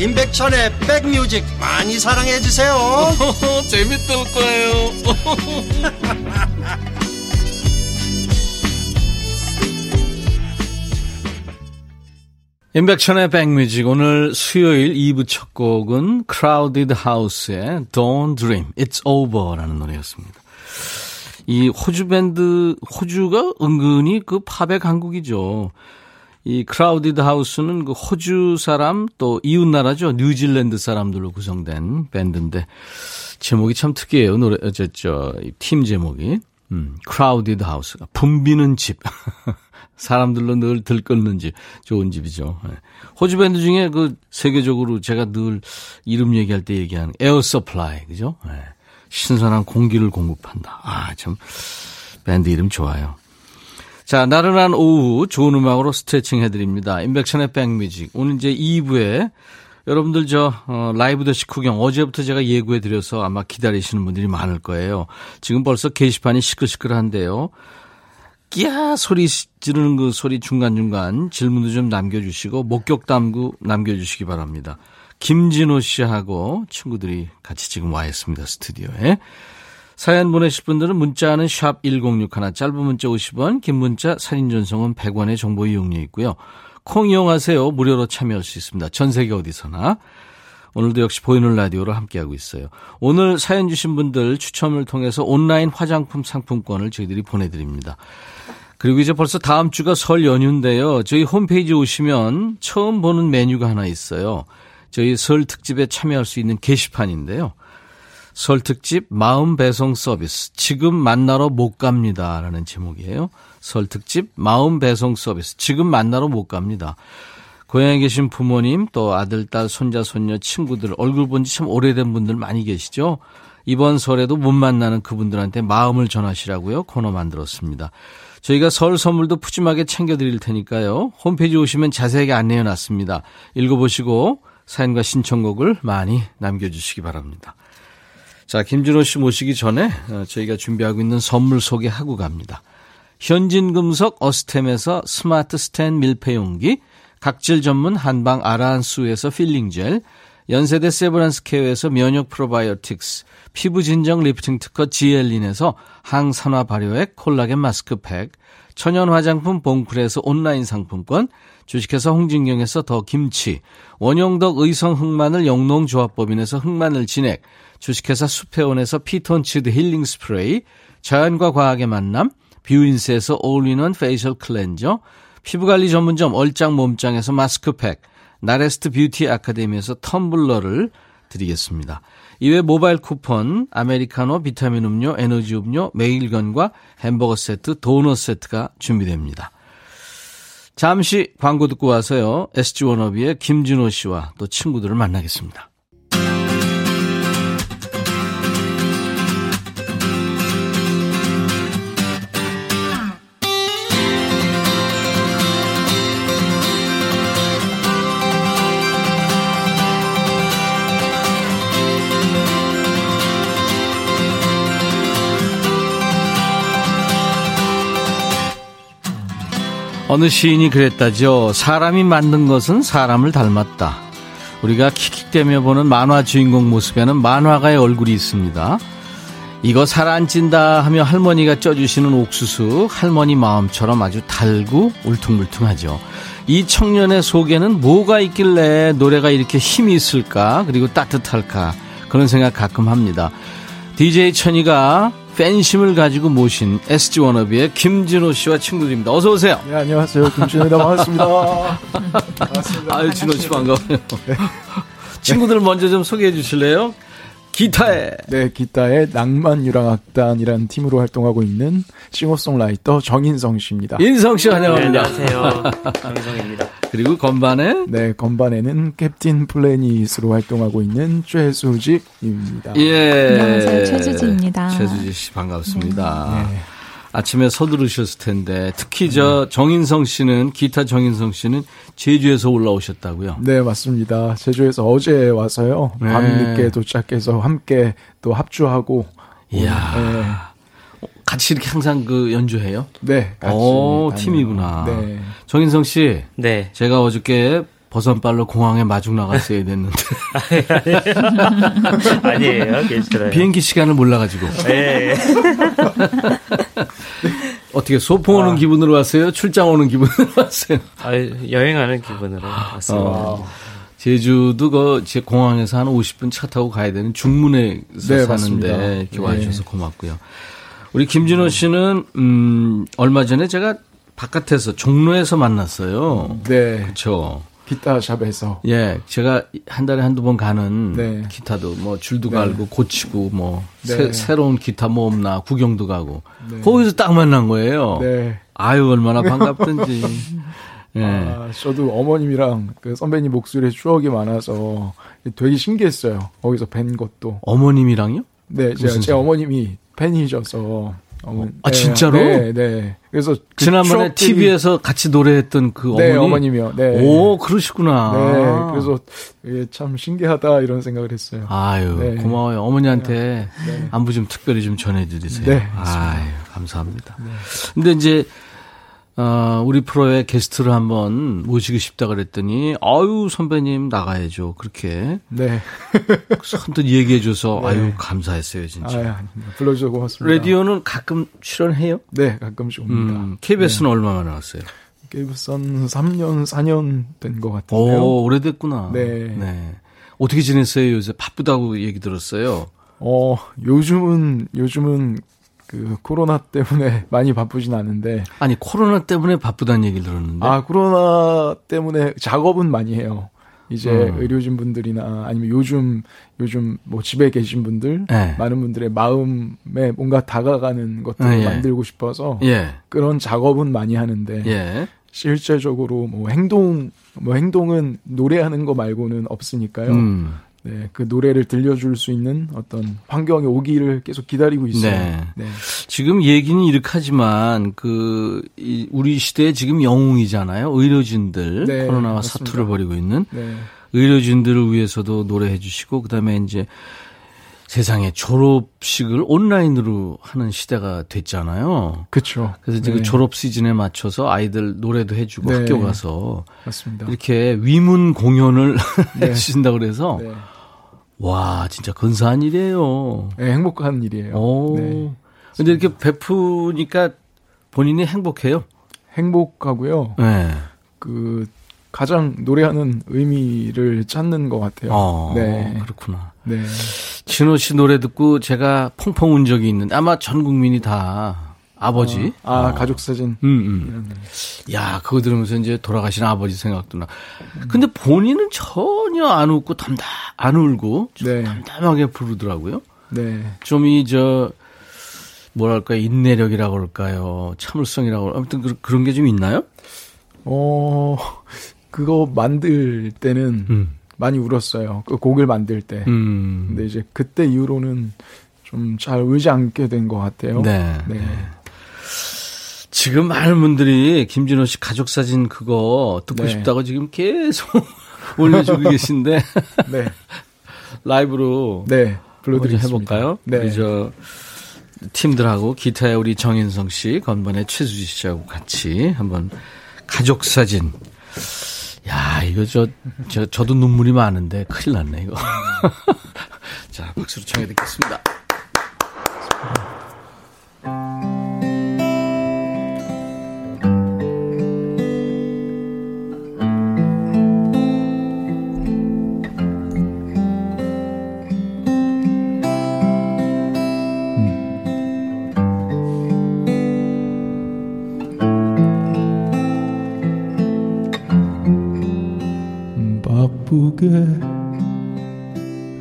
임백천의 백뮤직 많이 사랑해 주세요. 재밌을 거예요. 임백천의 백뮤직 오늘 수요일 2부 첫 곡은 Crowded House의 Don't Dream, It's Over라는 노래였습니다. 이 호주 밴드 호주가 은근히 그 팝의 강국이죠. 이 Crowded House는 그 호주 사람 또 이웃 나라죠. 뉴질랜드 사람들로 구성된 밴드인데 제목이 참 특이해요. 노래 저저 팀 제목이 음, Crowded House가 붐비는 집. 사람들로 늘 들끓는 집, 좋은 집이죠. 예. 호주 밴드 중에 그 세계적으로 제가 늘 이름 얘기할 때 얘기하는 에어 서플라이, 그죠? 네. 신선한 공기를 공급한다. 아, 참, 밴드 이름 좋아요. 자, 나른한 오후 좋은 음악으로 스트레칭 해드립니다. 임백천의 백뮤직. 오늘 이제 2부에 여러분들 저 어, 라이브 더시 구경 어제부터 제가 예고해 드려서 아마 기다리시는 분들이 많을 거예요. 지금 벌써 게시판이 시끌시끌한데요. 끼야 소리 지르는 그 소리 중간중간 질문도 좀 남겨주시고 목격담구 남겨주시기 바랍니다. 김진호 씨하고 친구들이 같이 지금 와 있습니다. 스튜디오에. 사연 보내실 분들은 문자는 샵 1061, 짧은 문자 50원, 긴 문자 사진 전송은 100원의 정보 이용료 있고요. 콩 이용하세요. 무료로 참여할 수 있습니다. 전 세계 어디서나. 오늘도 역시 보이는 라디오로 함께하고 있어요. 오늘 사연 주신 분들 추첨을 통해서 온라인 화장품 상품권을 저희들이 보내드립니다. 그리고 이제 벌써 다음 주가 설 연휴인데요. 저희 홈페이지 오시면 처음 보는 메뉴가 하나 있어요. 저희 설 특집에 참여할 수 있는 게시판인데요. 설 특집 마음 배송 서비스. 지금 만나러 못 갑니다. 라는 제목이에요. 설 특집 마음 배송 서비스. 지금 만나러 못 갑니다. 고향에 계신 부모님, 또 아들, 딸, 손자, 손녀, 친구들, 얼굴 본 지 참 오래된 분들 많이 계시죠? 이번 설에도 못 만나는 그분들한테 마음을 전하시라고요. 코너 만들었습니다. 저희가 설 선물도 푸짐하게 챙겨드릴 테니까요. 홈페이지 오시면 자세하게 안내해 놨습니다. 읽어보시고 사연과 신청곡을 많이 남겨주시기 바랍니다. 자, 김준호 씨 모시기 전에 어, 저희가 준비하고 있는 선물 소개하고 갑니다. 현진금속 어스템에서 스마트 스탠 밀폐용기, 각질 전문 한방 아라한수에서 필링젤, 연세대 세브란스 케어에서 면역 프로바이오틱스, 피부 진정 리프팅 특허 지엘린에서 항산화 발효액 콜라겐 마스크팩, 천연 화장품 봉풀에서 온라인 상품권, 주식회사 홍진경에서 더 김치, 원용덕 의성 흑마늘 영농조합법인에서 흑마늘 진액, 주식회사 수페온에서 피톤치드 힐링 스프레이, 자연과 과학의 만남, 뷰인스에서 올인원 facial cleanser, 피부관리 전문점 얼짱 몸짱에서 마스크팩, 나레스트 뷰티 아카데미에서 텀블러를 드리겠습니다. 이외 모바일 쿠폰, 아메리카노, 비타민 음료, 에너지 음료, 매일견과 햄버거 세트, 도넛 세트가 준비됩니다. 잠시 광고 듣고 와서요. SG 워너비의 김진호 씨와 또 친구들을 만나겠습니다. 어느 시인이 그랬다죠. 사람이 만든 것은 사람을 닮았다. 우리가 킥킥대며 보는 만화 주인공 모습에는 만화가의 얼굴이 있습니다. 이거 살안 찐다 하며 할머니가 쪄주시는 옥수수 할머니 마음처럼 아주 달고 울퉁불퉁하죠. 이 청년의 속에는 뭐가 있길래 노래가 이렇게 힘이 있을까 그리고 따뜻할까 그런 생각 가끔 합니다. DJ 천이가 팬심을 가지고 모신 SG 워너비의 김진호 씨와 친구들입니다. 어서 오세요. 네, 안녕하세요. 김진호입니다. 반갑습니다. 반갑습니다. 아유, 진호 씨 반가워요. 네. 친구들 먼저 좀 소개해 주실래요? 기타에. 네, 기타의 낭만 유랑악단이라는 팀으로 활동하고 있는 싱어송라이터 정인성 씨입니다. 인성 씨 환영합니다. 네, 안녕하세요. 정인성입니다. 그리고 건반에 네, 건반에는 캡틴 플래닛으로 활동하고 있는 최수직입니다. 예. 안녕하세요. 최수지입니다. 최수지 씨 반갑습니다. 네. 아침에 서두르셨을 텐데 특히 저 정인성 씨는 기타 정인성 씨는 제주에서 올라오셨다고요? 네 맞습니다. 제주에서 어제 와서요 네. 밤늦게 도착해서 함께 또 합주하고 이야 네. 같이 이렇게 항상 그 연주해요? 네 같이 오 팀이구나. 네. 정인성 씨, 네 제가 어저께 버선발로 공항에 마중 나갔어야 됐는데. 아니에요, 괜찮아요. 비행기 시간을 몰라가지고. 네. 어떻게 소풍 오는 아. 기분으로 왔어요? 출장 오는 기분으로 왔어요? 아, 여행하는 기분으로 왔습니다. 어. 제주도 그제 공항에서 한 50분 차 타고 가야 되는 중문에서 네, 사는데 맞습니다. 이렇게 네. 와주셔서 고맙고요. 우리 김진호 씨는 음 얼마 전에 제가 바깥에서 종로에서 만났어요. 네. 그렇죠. 기타샵에서. 예, 제가 한 달에 한두 번 가는 네. 기타도 뭐 줄도 네. 갈고 고치고 뭐 네. 새, 로운 기타 뭐 없나 구경도 가고 네. 거기서 딱 만난 거예요. 네. 아유 얼마나 반갑던지. 예. 아, 저도 어머님이랑 그 선배님 목소리에 추억이 많아서 되게 신기했어요. 거기서 뵌 것도. 어머님이랑요? 네, 제, 제 어머님이 팬이셔서. 어머, 아 네, 진짜로? 네, 네. 그래서 그 지난번에 추억들이... TV에서 같이 노래했던 그 네, 어머니. 어머님이요. 네. 오, 그러시구나. 네. 그래서 이게 참 신기하다 이런 생각을 했어요. 아유, 네. 고마워요. 어머니한테 네. 안부 좀 특별히 좀 전해 드리세요. 네. 아유, 감사합니다. 네. 근데 이제 어, 우리 프로에 게스트를 한번 모시고 싶다 그랬더니, 아유, 선배님 나가야죠. 그렇게. 네. 선뜻 얘기해줘서, 네. 아유, 감사했어요, 진짜. 아유, 불러주셔서 고맙습니다. 라디오는 가끔 출연해요? 네, 가끔씩 옵니다. 음, KBS는 네. 얼마 만에 왔어요? KBS는 3년, 4년 된 것 같은데요. 오, 오래됐구나. 네. 네. 어떻게 지냈어요? 요새 바쁘다고 얘기 들었어요. 어, 요즘은, 요즘은 그 코로나 때문에 많이 바쁘진 않은데 아니 코로나 때문에 바쁘다는 얘기를 들었는데 아 코로나 때문에 작업은 많이 해요. 이제 음. 의료진 분들이나 아니면 요즘 요즘 뭐 집에 계신 분들 네. 많은 분들의 마음에 뭔가 다가가는 것들을 네, 예. 만들고 싶어서 예. 그런 작업은 많이 하는데 예. 실제적으로 뭐 행동 뭐 행동은 노래하는 거 말고는 없으니까요. 음. 네, 그 노래를 들려줄 수 있는 어떤 환경이 오기를 계속 기다리고 있어요. 네. 네. 지금 얘기는 이렇게 하지만 그 이, 우리 시대에 지금 영웅이잖아요. 의료진들 네, 코로나와 맞습니다. 사투를 벌이고 있는 네. 의료진들을 위해서도 노래해 주시고 그다음에 이제 세상에 졸업식을 온라인으로 하는 시대가 됐잖아요. 그렇죠. 그래서 이제 그 네. 그 졸업 시즌에 맞춰서 아이들 노래도 해주고 네. 학교 가서 맞습니다. 이렇게 위문 공연을 네. 해주신다 그래서 네. 와 진짜 근사한 일이에요. 네, 행복한 일이에요. 오. 네. 근데 이렇게 베푸니까 본인이 행복해요? 행복하고요. 네. 그 가장 노래하는 의미를 찾는 것 같아요. 어, 네. 그렇구나. 네. 진호 씨 노래 듣고 제가 펑펑 운 적이 있는데 아마 전 국민이 다 아버지. 어, 아, 어. 가족 사진. 음, 음. 야, 그거 들으면서 이제 돌아가신 아버지 생각도 나. 근데 본인은 전혀 안 웃고 담담, 안 울고 좀 네. 담담하게 부르더라고요. 네. 좀 이, 저, 뭐랄까, 인내력이라고 그럴까요? 참을성이라고, 아무튼 그, 그런 게 좀 있나요? 어, 그거 만들 때는 음. 많이 울었어요. 그 곡을 만들 때. 음. 근데 이제 그때 이후로는 좀 잘 울지 않게 된 것 같아요. 네. 네. 네. 지금 많은 분들이 김진호 씨 가족 사진 그거 듣고 네. 싶다고 지금 계속 올려주고 계신데. 네. 라이브로. 네. 불러드리겠습니다. 해볼까요? 네. 우리 저 팀들하고 기타에 우리 정인성 씨, 건반에 최수지 씨하고 같이 한번 가족 사진. 야, 이거 저, 저, 저도 눈물이 많은데 큰일 났네, 이거. 자, 박수로 청해 듣겠습니다.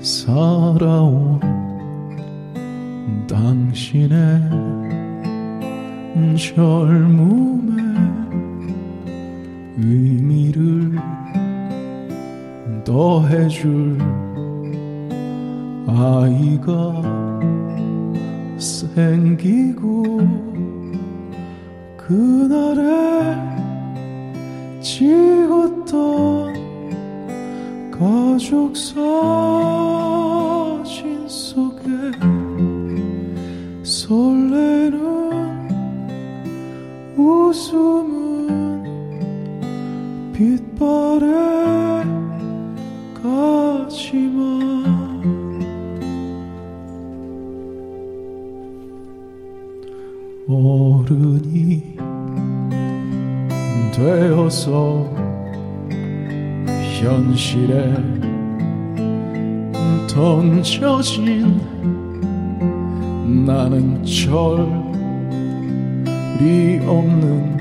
살아온 당신의 젊음의 의미를 더해줄 아이가 생기고 그날에 찍었던 가족 사진 속에 설레는 웃음은 빛바래 가지만 어른이 되어서 현실에 던져진 나는 철이 없는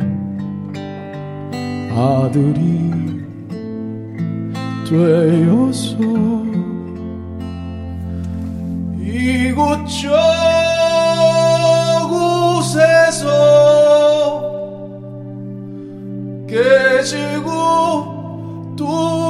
아들이 되어서 이곳저곳에서 깨지고 또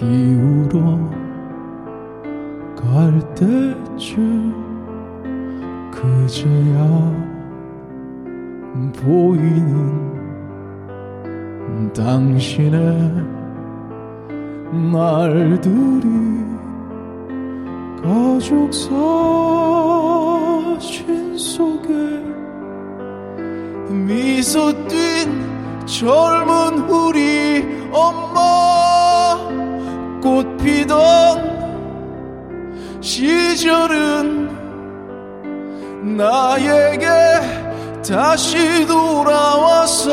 기울어 갈 때쯤 그제야 보이는 당신의 날들이 가족 사진 속에 미소 띈 젊은 우리 엄마 꽃 피던 시절은 나에게 다시 돌아와서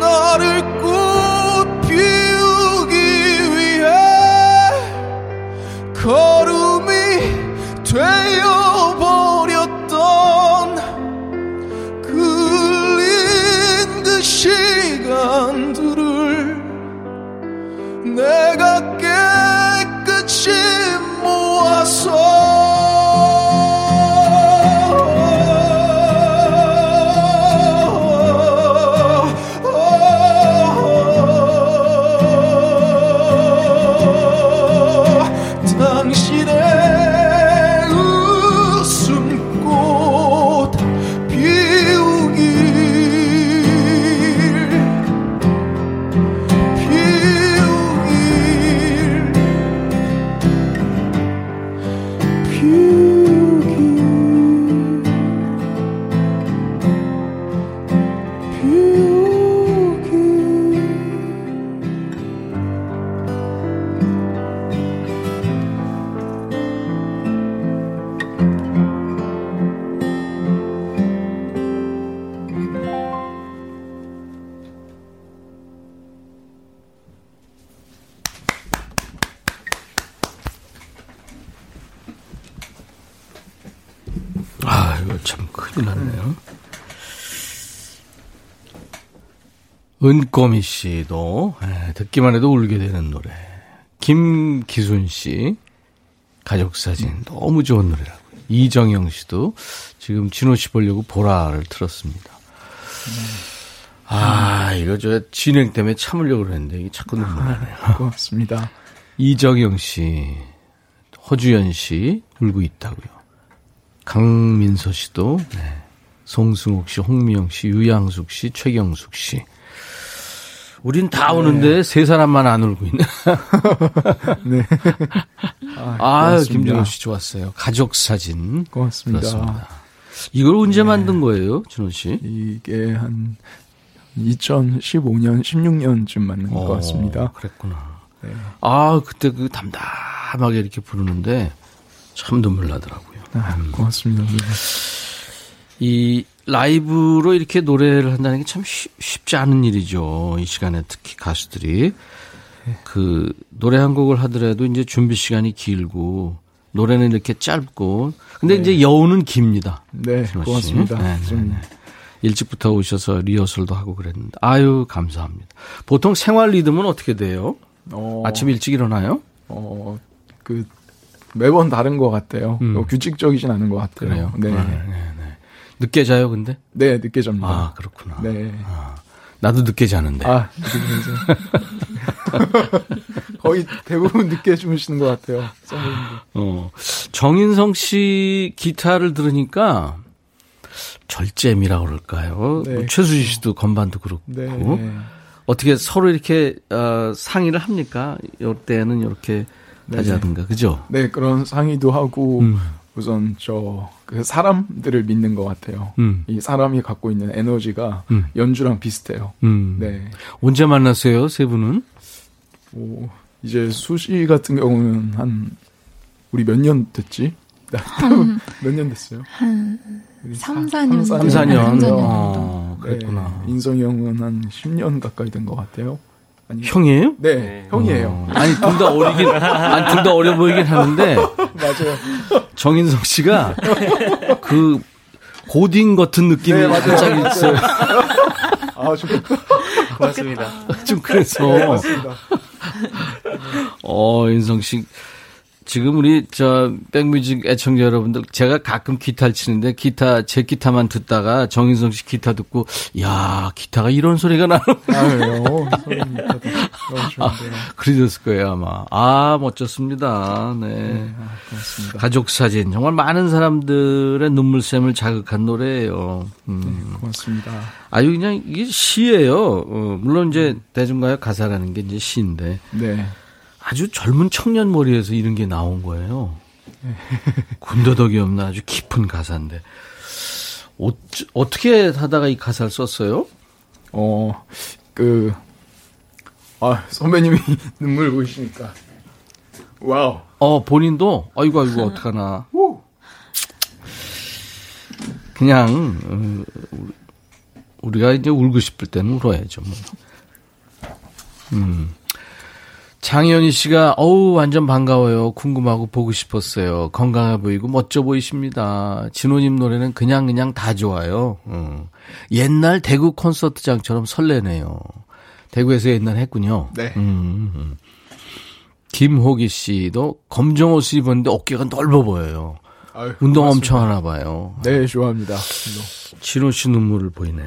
나를 꽃 피우기 위해 걸음 은꼬미 씨도 예, 듣기만 해도 울게 되는 노래. 김기순 씨 가족 사진 너무 좋은 노래라고. 이정영 씨도 지금 진호 씨 보려고 보라를 틀었습니다. 아 이거 저 진행 때문에 참으려고 그랬는데 이게 자꾸 눈물 나네요. 고맙습니다. 이정영 씨, 허주연 씨 울고 있다고요. 강민서 씨도 네. 송승욱 씨, 홍미영 씨, 유양숙 씨, 최경숙 씨. 우린 다 네. 세 사람만 안 울고 있네. 네. 아, 김정은 씨 좋았어요. 가족 사진. 고맙습니다. 그렇습니다. 이걸 언제 네. 만든 거예요, 준호 씨? 이게 한 2015년, 16년쯤 만든 것 어, 같습니다. 그랬구나. 네. 아, 그때 그 담담하게 이렇게 부르는데 참 눈물 나더라고요. 아, 고맙습니다. 이 라이브로 이렇게 노래를 한다는 게 참 쉽지 않은 일이죠. 이 시간에 특히 가수들이. 그 노래 한 곡을 하더라도 이제 준비 시간이 길고 노래는 이렇게 짧고 근데 네. 이제 여우는 깁니다. 네, 고맙습니다. 네, 네, 네. 일찍부터 오셔서 리허설도 하고 그랬는데 아유 감사합니다. 보통 생활 리듬은 어떻게 돼요? 어, 아침 일찍 일어나요? 어, 그 매번 다른 것 같아요. 음. 규칙적이진 않은 것 같아요. 그래요? 네. 네, 네. 늦게 자요, 근데? 네, 늦게 잡니다. 아, 그렇구나. 네. 아, 나도 늦게 자는데. 아, 거의 대부분 늦게 주무시는 것 같아요. 어, 정인성 씨 기타를 들으니까 절제미라고 그럴까요? 네. 뭐 최수지 씨도 건반도 그렇고. 네. 어떻게 서로 이렇게 어, 상의를 합니까? 이때는 이렇게 네. 하자든가, 그죠? 네, 그런 상의도 하고, 음. 우선 저 그 사람들을 믿는 것 같아요. 음. 이 사람이 갖고 있는 에너지가 음. 연주랑 비슷해요. 음. 네. 언제 만났어요, 세 분은? 오, 이제 수시 같은 경우는 한 우리 몇 년 됐지? 몇 년 됐어요? 한 3, 4년. 3, 4년. 3, 어, 그랬구나. 네, 인성이 형은 한 10년 가까이 된 것 같아요. 아니, 형이에요? 네, 네. 형이에요. 어. 아니 둘 다 어리긴, 아니 둘 다 어려 보이긴 하는데. 맞아요. 정인성 씨가 그 고딩 같은 느낌이 네, 살짝 있어요. 아, 좀 고맙습니다. 좀 그래서. 네, 맞습니다. 어, 인성 씨 지금 우리 저 백뮤직 애청자 여러분들 제가 가끔 기타를 치는데 기타 제 기타만 듣다가 정인성 씨 기타 듣고 야 기타가 이런 소리가 나는 아유 아, 그러셨을 거예요 아마. 아 멋졌습니다. 네, 네 아, 가족 사진. 정말 많은 사람들의 눈물샘을 자극한 노래예요. 음. 네, 고맙습니다. 아유 그냥 이게 시예요. 어, 물론 이제 대중가요 가사라는 게 이제 시인데. 네. 아주 젊은 청년 머리에서 이런 게 나온 거예요. 군더더기 없는 아주 깊은 가사인데. 어, 어떻게 하다가 이 가사를 썼어요? 어, 그, 아, 선배님이 눈물 보이시니까. 와우. 어, 본인도? 아이고, 아이고, 어떡하나. 그냥 어, 우리가 이제 울고 싶을 때는 울어야죠. 뭐. 음. 장현희 씨가 어우 완전 반가워요. 궁금하고 보고 싶었어요. 건강해 보이고 멋져 보이십니다. 진호님 노래는 그냥 그냥 다 좋아요. 음. 옛날 대구 콘서트장처럼 설레네요. 대구에서 옛날 했군요. 네. 음, 음. 김호기 씨도 검정 옷을 입었는데 어깨가 넓어 보여요. 아유, 운동 고맙습니다. 엄청 하나 봐요. 네, 좋아합니다. 진호 씨 눈물을 보이네.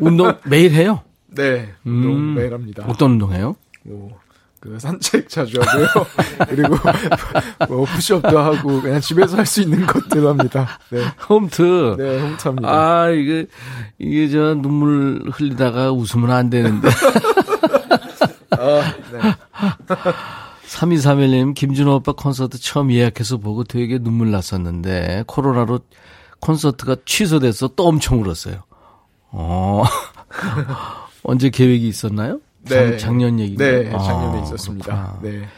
운동 매일 해요? 네, 운동 음, 매일 합니다. 어떤 운동 해요? 뭐, 그 산책 자주 하고요. 그리고 뭐 푸시업도 하고 그냥 집에서 할 수 있는 것들 합니다. 네. 홈트. 네, 홈트합니다. 아, 이게 이게 저 눈물 흘리다가 웃으면 안 되는데. 아, 네. 3231님, 김준호 오빠 콘서트 처음 예약해서 보고 되게 눈물 났었는데, 코로나로 콘서트가 취소돼서 또 엄청 울었어요. 어. 언제 계획이 있었나요? 네. 작, 년 얘기가? 네, 작년에 아, 있었습니다. 그렇구나. 네.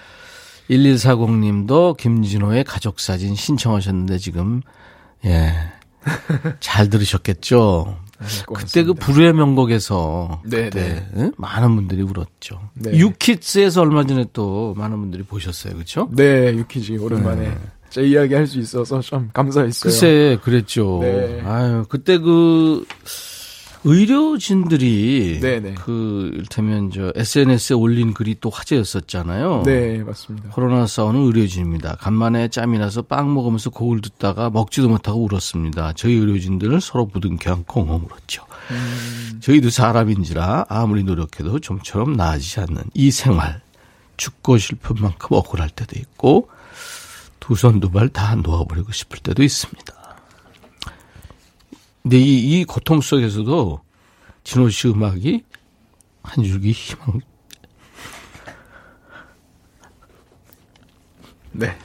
1140님도 김진호의 가족 사진 신청하셨는데 지금 예. 잘 들으셨겠죠? 네, 그때 그 불후의 명곡에서 네, 그때 네. 많은 분들이 울었죠. 네. 유키즈에서 얼마 전에 또 많은 분들이 보셨어요, 그렇죠? 네, 유키즈 오랜만에 네. 제 이야기 할 수 있어서 좀 감사했어요. 글쎄, 그랬죠. 네. 아유, 그때 그 의료진들이 네네. 그 일테면 저 SNS에 올린 글이 또 화제였었잖아요. 네, 맞습니다. 코로나 싸우는 의료진입니다. 간만에 짬이 나서 빵 먹으면서 곡을 듣다가 먹지도 못하고 울었습니다. 저희 의료진들은 서로 부둥켜 안고 엉엉 울었죠. 음. 저희도 사람인지라 아무리 노력해도 좀처럼 나아지지 않는 이 생활. 죽고 싶은 만큼 억울할 때도 있고 두 손 두 발 다 놓아버리고 싶을 때도 있습니다. 근데 이, 이 고통 속에서도 진호 씨 음악이 한 줄기 희망. 네.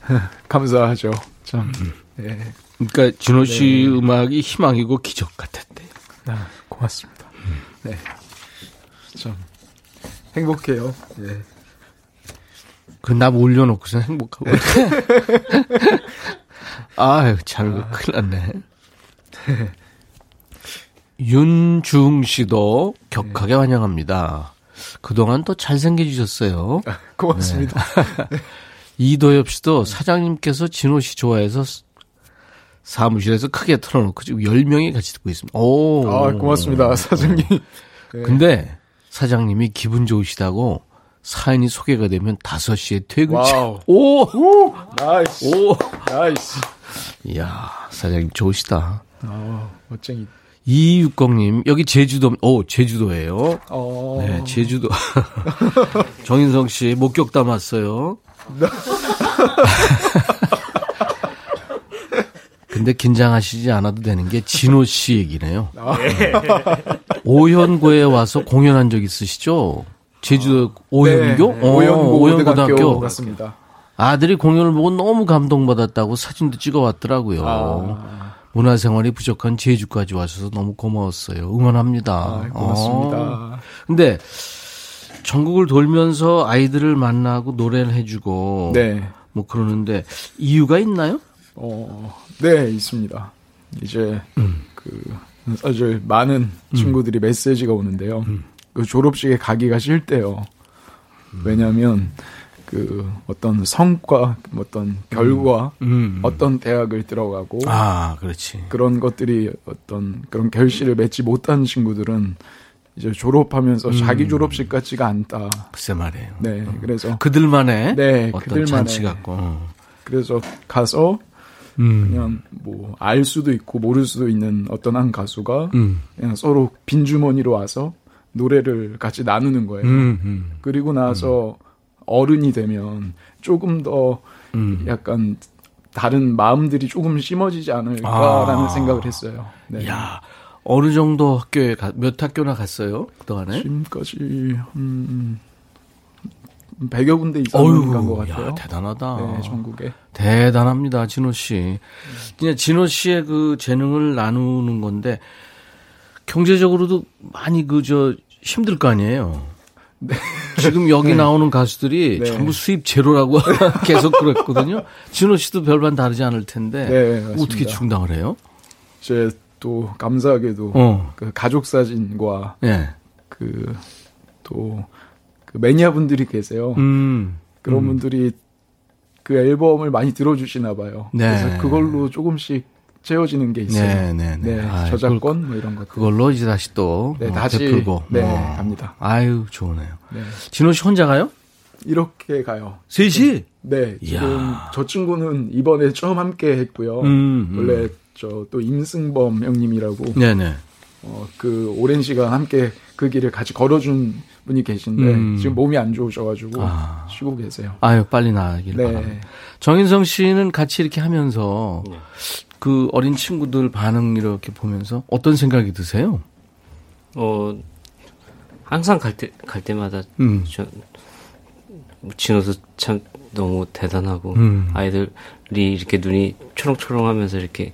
감사하죠. 참. 네. 그러니까 진호 씨 네. 음악이 희망이고 기적 같았대요. 아, 고맙습니다. 음. 네. 참 행복해요. 네. 그나 올려놓고서 행복하고. 네. 아유, 잘, 아. 큰일 났네. 윤중 씨도 격하게 네. 환영합니다. 그동안 또 잘생겨주셨어요. 아, 고맙습니다. 네. 이도엽 씨도 사장님께서 진호 씨 좋아해서 사무실에서 크게 틀어놓고 지금 10명이 같이 듣고 있습니다. 오. 아, 고맙습니다. 사장님. 네. 근데 사장님이 기분 좋으시다고 사연이 소개가 되면 5시에 퇴근차. 오! 오! nice. 오! nice. 이야, 사장님 좋으시다. 아, 멋쟁이. 이육공님 여기 제주도, 오, 제주도예요 어... 네, 제주도. 정인성 씨, 목격 담았어요. 근데 긴장하시지 않아도 되는 게 진호 씨 얘기네요. 아. 오현고에 와서 공연한 적 있으시죠? 제주도 오현고? 네, 오현고, 오현고등학교. 맞습니다. 아들이 공연을 보고 너무 감동받았다고 사진도 찍어 왔더라고요. 아. 문화생활이 부족한 제주까지 와셔서 너무 고마웠어요. 응원합니다. 아, 고맙습니다. 어. 근데 전국을 돌면서 아이들을 만나고 노래를 해주고 네. 뭐 그러는데 이유가 있나요? 어, 네 있습니다. 이제 음. 그 사실 많은 음. 친구들이 음. 메시지가 오는데요. 음. 그 졸업식에 가기가 싫대요. 왜냐하면 그 어떤 성과, 어떤 결과, 음. 음. 어떤 대학을 들어가고 아, 그렇지. 그런 것들이 어떤 그런 결실을 맺지 못한 친구들은 이제 졸업하면서 음. 자기 졸업식 같지가 않다. 글쎄 말이에요. 네, 어. 그래서 그들만의 네, 어떤 잔치 같고. 그래서 가서 음. 그냥 뭐 알 수도 있고 모를 수도 있는 어떤 한 가수가 음. 그냥 서로 빈 주머니로 와서 노래를 같이 나누는 거예요. 음, 음. 그리고 나서 어른이 되면 조금 더 음. 약간 다른 마음들이 조금 심어지지 않을까라는 아. 생각을 했어요. 네. 야 어느 정도 학교에 가, 몇 학교나 갔어요 그동안에? 지금까지 음, 100여 군데 이상 간것 같아요. 야, 대단하다. 네, 전국에. 대단합니다, 진호 씨. 그냥 진호 씨의 그 재능을 나누는 건데 경제적으로도 많이 그 저 힘들 거 아니에요. 네. 지금 여기 네. 나오는 가수들이 네. 전부 수입 제로라고 계속 그랬거든요. 진호 씨도 별반 다르지 않을 텐데 네, 어떻게 충당을 해요? 제또 감사하게도 어. 그 가족 사진과 예. 그또 그 매니아 분들이 계세요. 음. 그런 음. 분들이 그 앨범을 많이 들어주시나 봐요. 네. 그래서 그걸로 조금씩 채워지는 게 있어요. 네, 네, 네. 네 아, 저작권 그걸, 뭐 이런 것. 그걸로 이제 다시 또 네, 어, 다시 풀고 네, 어. 갑니다. 아유, 좋으네요. 네. 진호 씨 혼자 가요? 이렇게 가요. 셋이? 네. 이야. 지금 저 친구는 이번에 처음 함께 했고요. 음, 음. 원래 저 또 임승범 형님이라고. 네네. 어, 그 오랜 시간 함께 그 길을 같이 걸어준 분이 계신데 음. 지금 몸이 안 좋으셔가지고 아. 쉬고 계세요. 아유 빨리 나으길 네. 바랍니다. 정인성 씨는 같이 이렇게 하면서 네. 그 어린 친구들 반응 이렇게 보면서 어떤 생각이 드세요? 어 항상 갈 때 갈 때마다 음. 저 진호도 참 너무 대단하고 음. 아이들이 이렇게 눈이 초롱초롱하면서 이렇게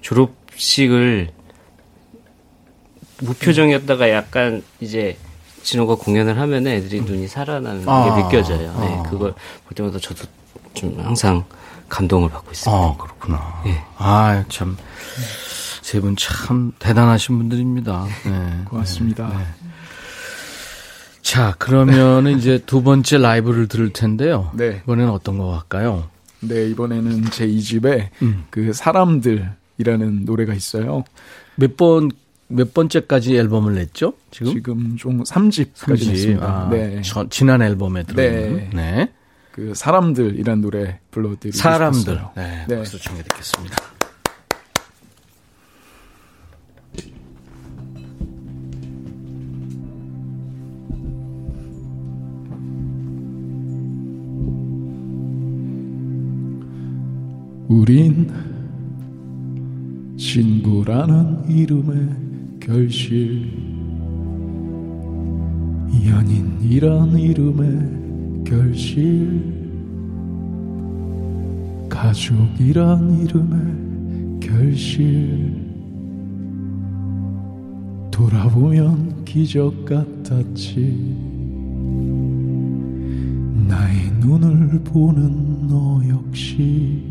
졸업식을 무표정이었다가 약간 이제 진호가 공연을 하면 애들이 음. 눈이 살아나는 아. 게 느껴져요. 네, 아. 그걸 볼 때마다 저도 좀 항상 감동을 받고 있습니다. 아, 그렇구나. 네. 아, 참. 세 분 참 대단하신 분들입니다. 네. 고맙습니다. 네. 네. 자, 그러면은 이제 두 번째 라이브를 들을 텐데요. 네. 이번에는 어떤 거 할까요? 네, 이번에는 제 2집에 음. 그 사람들이라는 노래가 있어요. 몇 번, 몇 번째까지 앨범을 냈죠? 지금? 지금 좀 3집까지 3집. 냈습니다. 아, 네. 저, 지난 앨범에 들어있는. 네. 네. 그 사람들이란 노래 불러드리고 사람들. 싶었어요. 네, 네. 박수 청해 듣겠습니다. 우린 친구라는 이름의 결실 연인이란 이름의 결실. 가족이란 이름의 결실. 돌아보면 기적 같았지. 나의 눈을 보는 너 역시.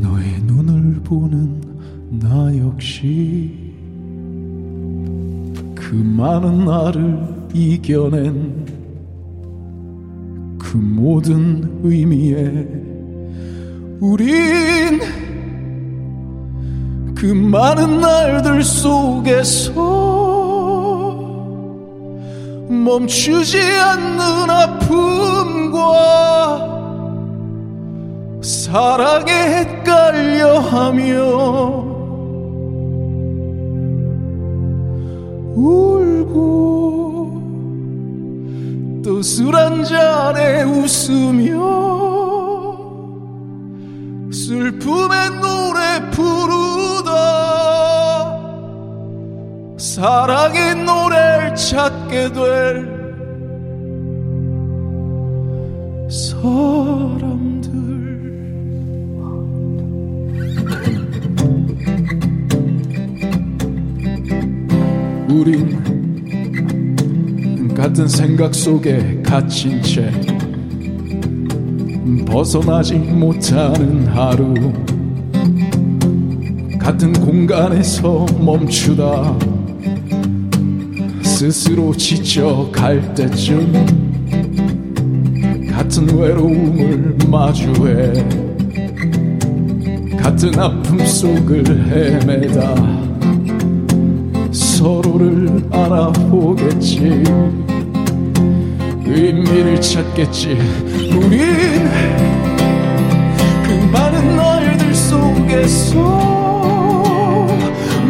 너의 눈을 보는 나 역시. 그 많은 나를 이겨낸 그 모든 의미에 우린 그 많은 날들 속에서 멈추지 않는 아픔과 사랑에 헷갈려 하며 울고 또 술 한 잔에 웃으며 슬픔의 노래 부르다. 사랑의 노래를 찾게 될 사람들. 우린 같은 생각 속에 갇힌 채 벗어나지 못하는 하루. 같은 공간에서 멈추다 스스로 지쳐갈 때쯤 같은 외로움을 마주해 같은 아픔 속을 헤매다 서로를 알아보겠지 의미를 찾겠지. 우린 그 많은 날들 속에서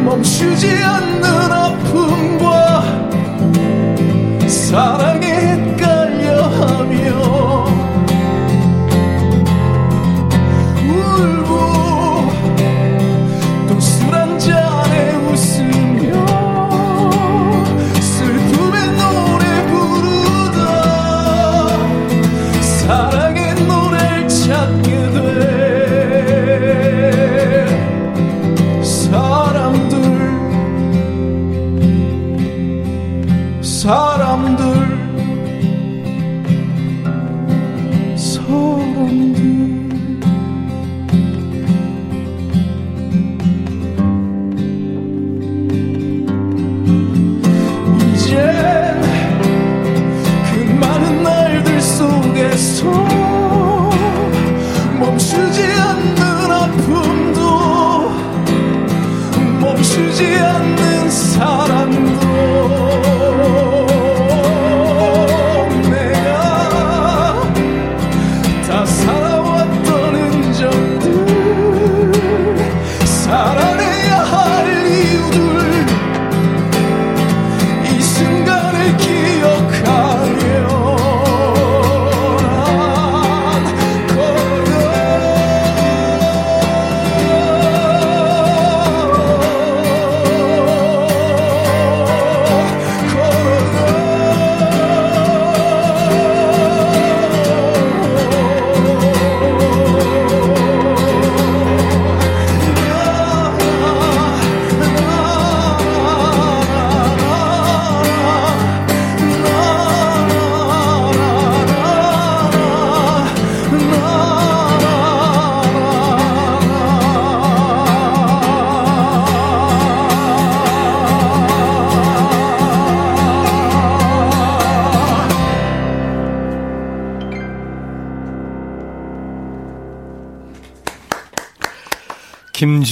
멈추지 않는 아픔과 사랑에 헷갈려 하며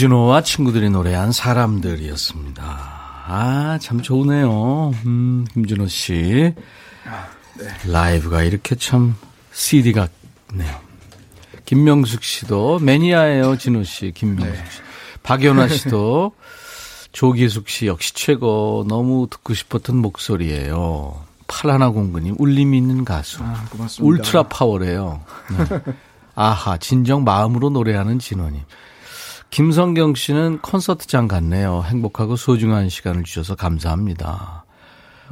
김진호와 친구들이 노래한 사람들이었습니다. 아, 참 좋으네요. 음, 김진호 씨. 네. 라이브가 이렇게 참 CD 같네요. 김명숙 씨도 매니아예요, 진호 씨, 김명숙 씨. 네. 박연아 씨도 조기숙 씨 역시 최고. 너무 듣고 싶었던 목소리예요. 팔하나 공부님 울림이 있는 가수. 아, 고맙습니다. 울트라 파워래요. 네. 아하, 진정 마음으로 노래하는 진호님. 김성경 씨는 콘서트장 갔네요. 행복하고 소중한 시간을 주셔서 감사합니다.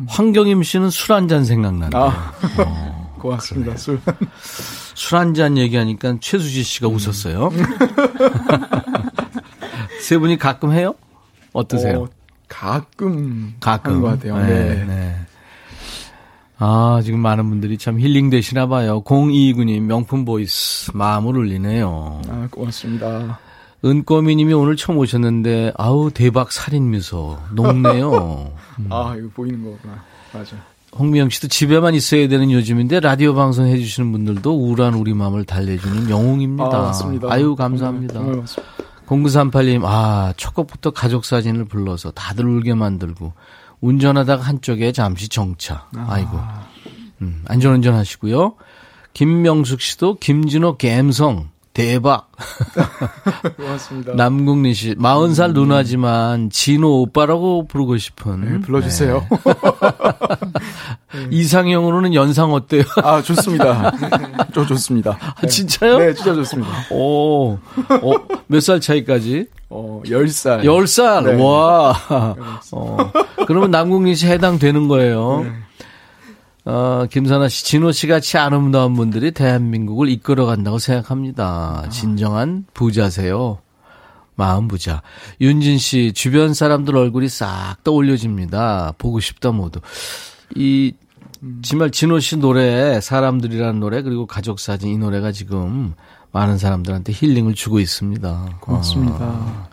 황경임 씨는 술 한 잔 생각나네요. 아, 어, 고맙습니다. 술. 술 한 잔 얘기하니까 최수지 씨가 음. 웃었어요. 세 분이 가끔 해요? 어떠세요? 어, 가끔 가끔 것 같아요. 네, 네. 네. 아, 지금 많은 분들이 참 힐링 되시나 봐요. 0229님, 명품 voice, 마음을 울리네요. 아, 고맙습니다. 은꼬미 님이 오늘 처음 오셨는데, 아우, 대박 살인 미소. 녹네요. 음. 아, 이거 보이는 거구나. 맞아. 홍미영 씨도 집에만 있어야 되는 요즘인데, 라디오 방송 해주시는 분들도 우울한 우리 마음을 달래주는 영웅입니다. 아, 맞습니다. 아유, 감사합니다. 정말, 정말 맞습니다. 0938님, 아, 첫 곡부터 가족 사진을 불러서 다들 울게 만들고, 운전하다가 한쪽에 잠시 정차. 아. 이고 음, 안전운전 하시고요. 김명숙 씨도 김진호 갬성. 대박. 고맙습니다. 남궁리 씨, 40살 음. 누나지만 진호 오빠라고 부르고 싶은. 네, 불러주세요. 네. 이상형으로는 연상 어때요? 아, 좋습니다. 저 좋습니다. 아, 진짜요? 네, 진짜 좋습니다. 오, 어, 몇 살 차이까지? 어, 10살. 10살? 네. 와. 어, 그러면 남궁리 씨 해당되는 거예요. 네. 어, 김선아 씨, 진호 씨 같이 아름다운 분들이 대한민국을 이끌어 간다고 생각합니다. 진정한 부자세요. 마음 부자. 윤진 씨, 주변 사람들 얼굴이 싹 떠올려집니다. 보고 싶다 모두. 이, 정말 진호 씨 노래, 사람들이라는 노래, 그리고 가족 사진 이 노래가 지금 많은 사람들한테 힐링을 주고 있습니다. 고맙습니다. 아.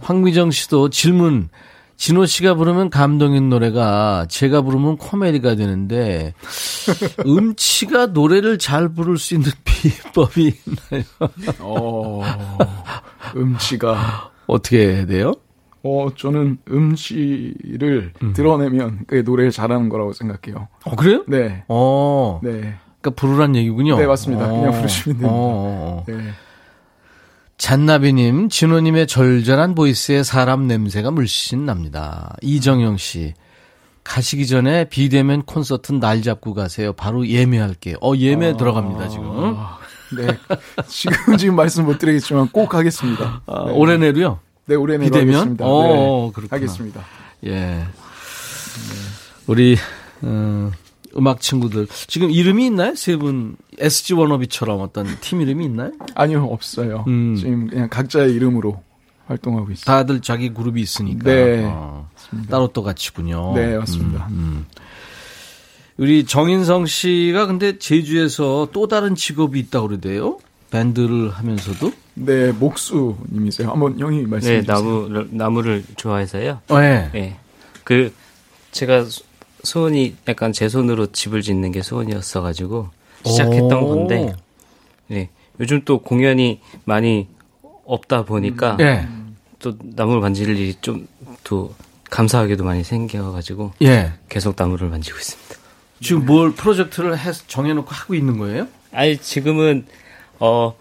황미정 씨도 질문, 진호 씨가 부르면 감동인 노래가 제가 부르면 코미디가 되는데 음치가 노래를 잘 부를 수 있는 비법이 있나요? 어, 음치가 어떻게 해야 돼요? 어, 저는 음치를 음. 드러내면 그 노래를 잘하는 거라고 생각해요. 어, 그래요? 네. 어. 네. 그러니까 부르란 얘기군요. 네, 맞습니다. 어. 그냥 부르시면 됩니다. 어. 네. 잔나비님, 진호님의 절절한 보이스에 사람 냄새가 물씬 납니다. 이정영 씨, 가시기 전에 비대면 콘서트 날 잡고 가세요. 바로 예매할게요. 어, 예매 아, 들어갑니다, 지금. 네. 지금, 지금 말씀 못 드리겠지만 꼭 하겠습니다. 아, 네. 올해 내로요? 네, 올해 내로 비대면? 하겠습니다. 어, 네, 그렇구나. 하겠습니다. 예. 네. 우리, 어, 음악 친구들 지금 이름이 있나요? 세 분 SG 워너비처럼 어떤 팀 이름이 있나요? 아니요 없어요. 음. 지금 그냥 각자의 이름으로 활동하고 있어요. 다들 자기 그룹이 있으니까 네, 어, 따로 또 같이군요. 네 맞습니다. 음, 음. 우리 정인성 씨가 근데 제주에서 또 다른 직업이 있다고 그러대요. 밴드를 하면서도. 네 목수님이세요. 한번 형이 말씀해 네, 주세요. 나무 나무를 좋아해서요. 네. 네. 그 제가 소원이 약간 제 손으로 집을 짓는 게 소원이었어가지고 시작했던 건데, 네. 요즘 또 공연이 많이 없다 보니까 네. 또 나무를 만질 일이 좀더 감사하게도 많이 생겨가지고 예. 계속 나무를 만지고 있습니다. 지금 뭘 프로젝트를 해 정해놓고 하고 있는 거예요? 아니 지금은 어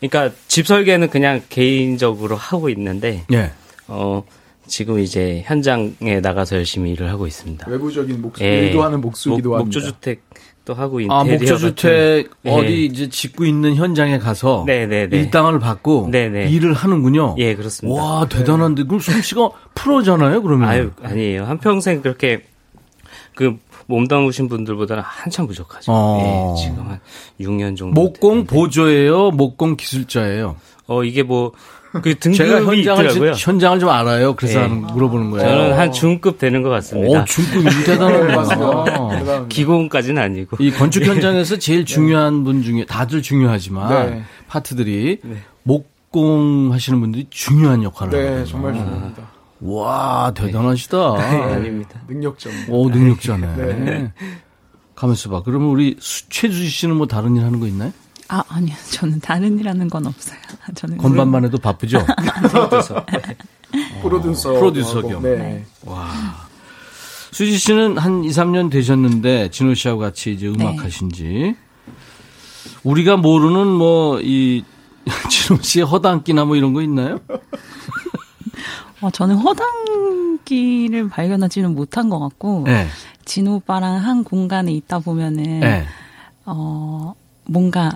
그러니까 집 설계는 그냥 개인적으로 하고 있는데 예. 어 지금 이제 현장에 나가서 열심히 일을 하고 있습니다. 외부적인 목수, 예. 일도 하는 목수기도 목, 합니다. 목조주택 도 하고 인테리어 아, 목조주택 같은, 어디 예. 이제 짓고 있는 현장에 가서 네네네. 일당을 받고 네네. 일을 하는군요. 예, 그렇습니다. 와, 대단한데. 그럼 솜씨가 프로잖아요, 그러면. 아유, 아니에요. 한 평생 그렇게 그 몸담으신 분들보다는 한참 부족하죠. 어. 예, 지금 한 6년 정도. 목공 보조예요? 목공 기술자예요? 어, 이게 뭐 그 등급이 제가 현장을 있더라고요. 좀, 현장을 좀 알아요. 그래서 네. 물어보는 거예요. 저는 한 중급 되는 것 같습니다. 오, 중급 대단하네요. 기공까지는 아니고. 이 건축 현장에서 제일 중요한 분 중에 다들 중요하지만 네. 파트들이 네. 목공 하시는 분들이 중요한 역할을 네, 하거든요. 정말 중요합니다. 와, 대단하시다. 네, 아닙니다. 능력자. 오, 능력자네. 네. 가만있어 봐. 그러면 우리 최주지 씨는 뭐 다른 일 하는 거 있나요? 아, 아니요. 저는 다른 일 하는 건 없어요. 저는. 건반만 해도 바쁘죠? 프로듀서. 프로듀서. 프로듀서 겸. 네. 와. 수지 씨는 한 2, 3년 되셨는데, 진호 씨하고 같이 이제 음악 네. 하신 지. 우리가 모르는 뭐, 이, 진호 씨의 허당기나 뭐 이런 거 있나요? 어, 저는 허당기를 발견하지는 못한 것 같고, 네. 진호 오빠랑 한 공간에 있다 보면은, 네. 어, 뭔가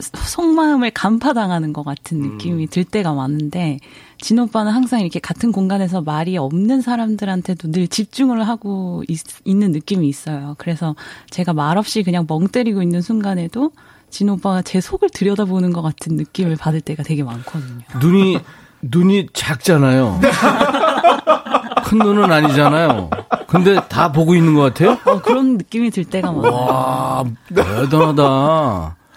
속마음을 간파당하는 것 같은 느낌이 음. 들 때가 많은데 진 오빠는 항상 이렇게 같은 공간에서 말이 없는 사람들한테도 늘 집중을 하고 있, 는 느낌이 있어요. 그래서 제가 말없이 그냥 멍 때리고 있는 순간에도 진 오빠가 제 속을 들여다보는 것 같은 느낌을 받을 때가 되게 많거든요. 눈이 눈이 작잖아요. 큰 눈은 아니잖아요. 근데 다 보고 있는 것 같아요? 어, 그런 느낌이 들 때가 많아요. 와, 대단하다.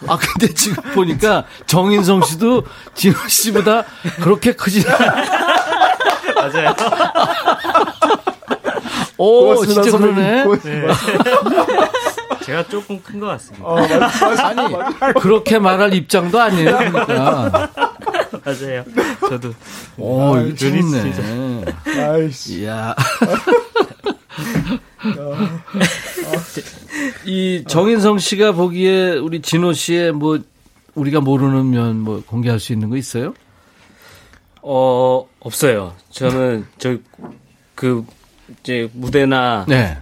아, 근데 지금 보니까 정인성 씨도 진호 씨보다 그렇게 크지 맞아요. 오, 고맙습니다, 진짜 그러네. 네. 제가 조금 큰 것 같습니다. 어, 아니, 그렇게 말할 입장도 아니에요. 그러니까. 맞아요. 저도. 오, 아, 재밌네. 아이씨. 이야. 이 정인성 씨가 보기에 우리 진호 씨의 뭐 우리가 모르는 면 뭐 공개할 수 있는 거 있어요? 어 없어요. 저는 저 그 이제 무대나 네.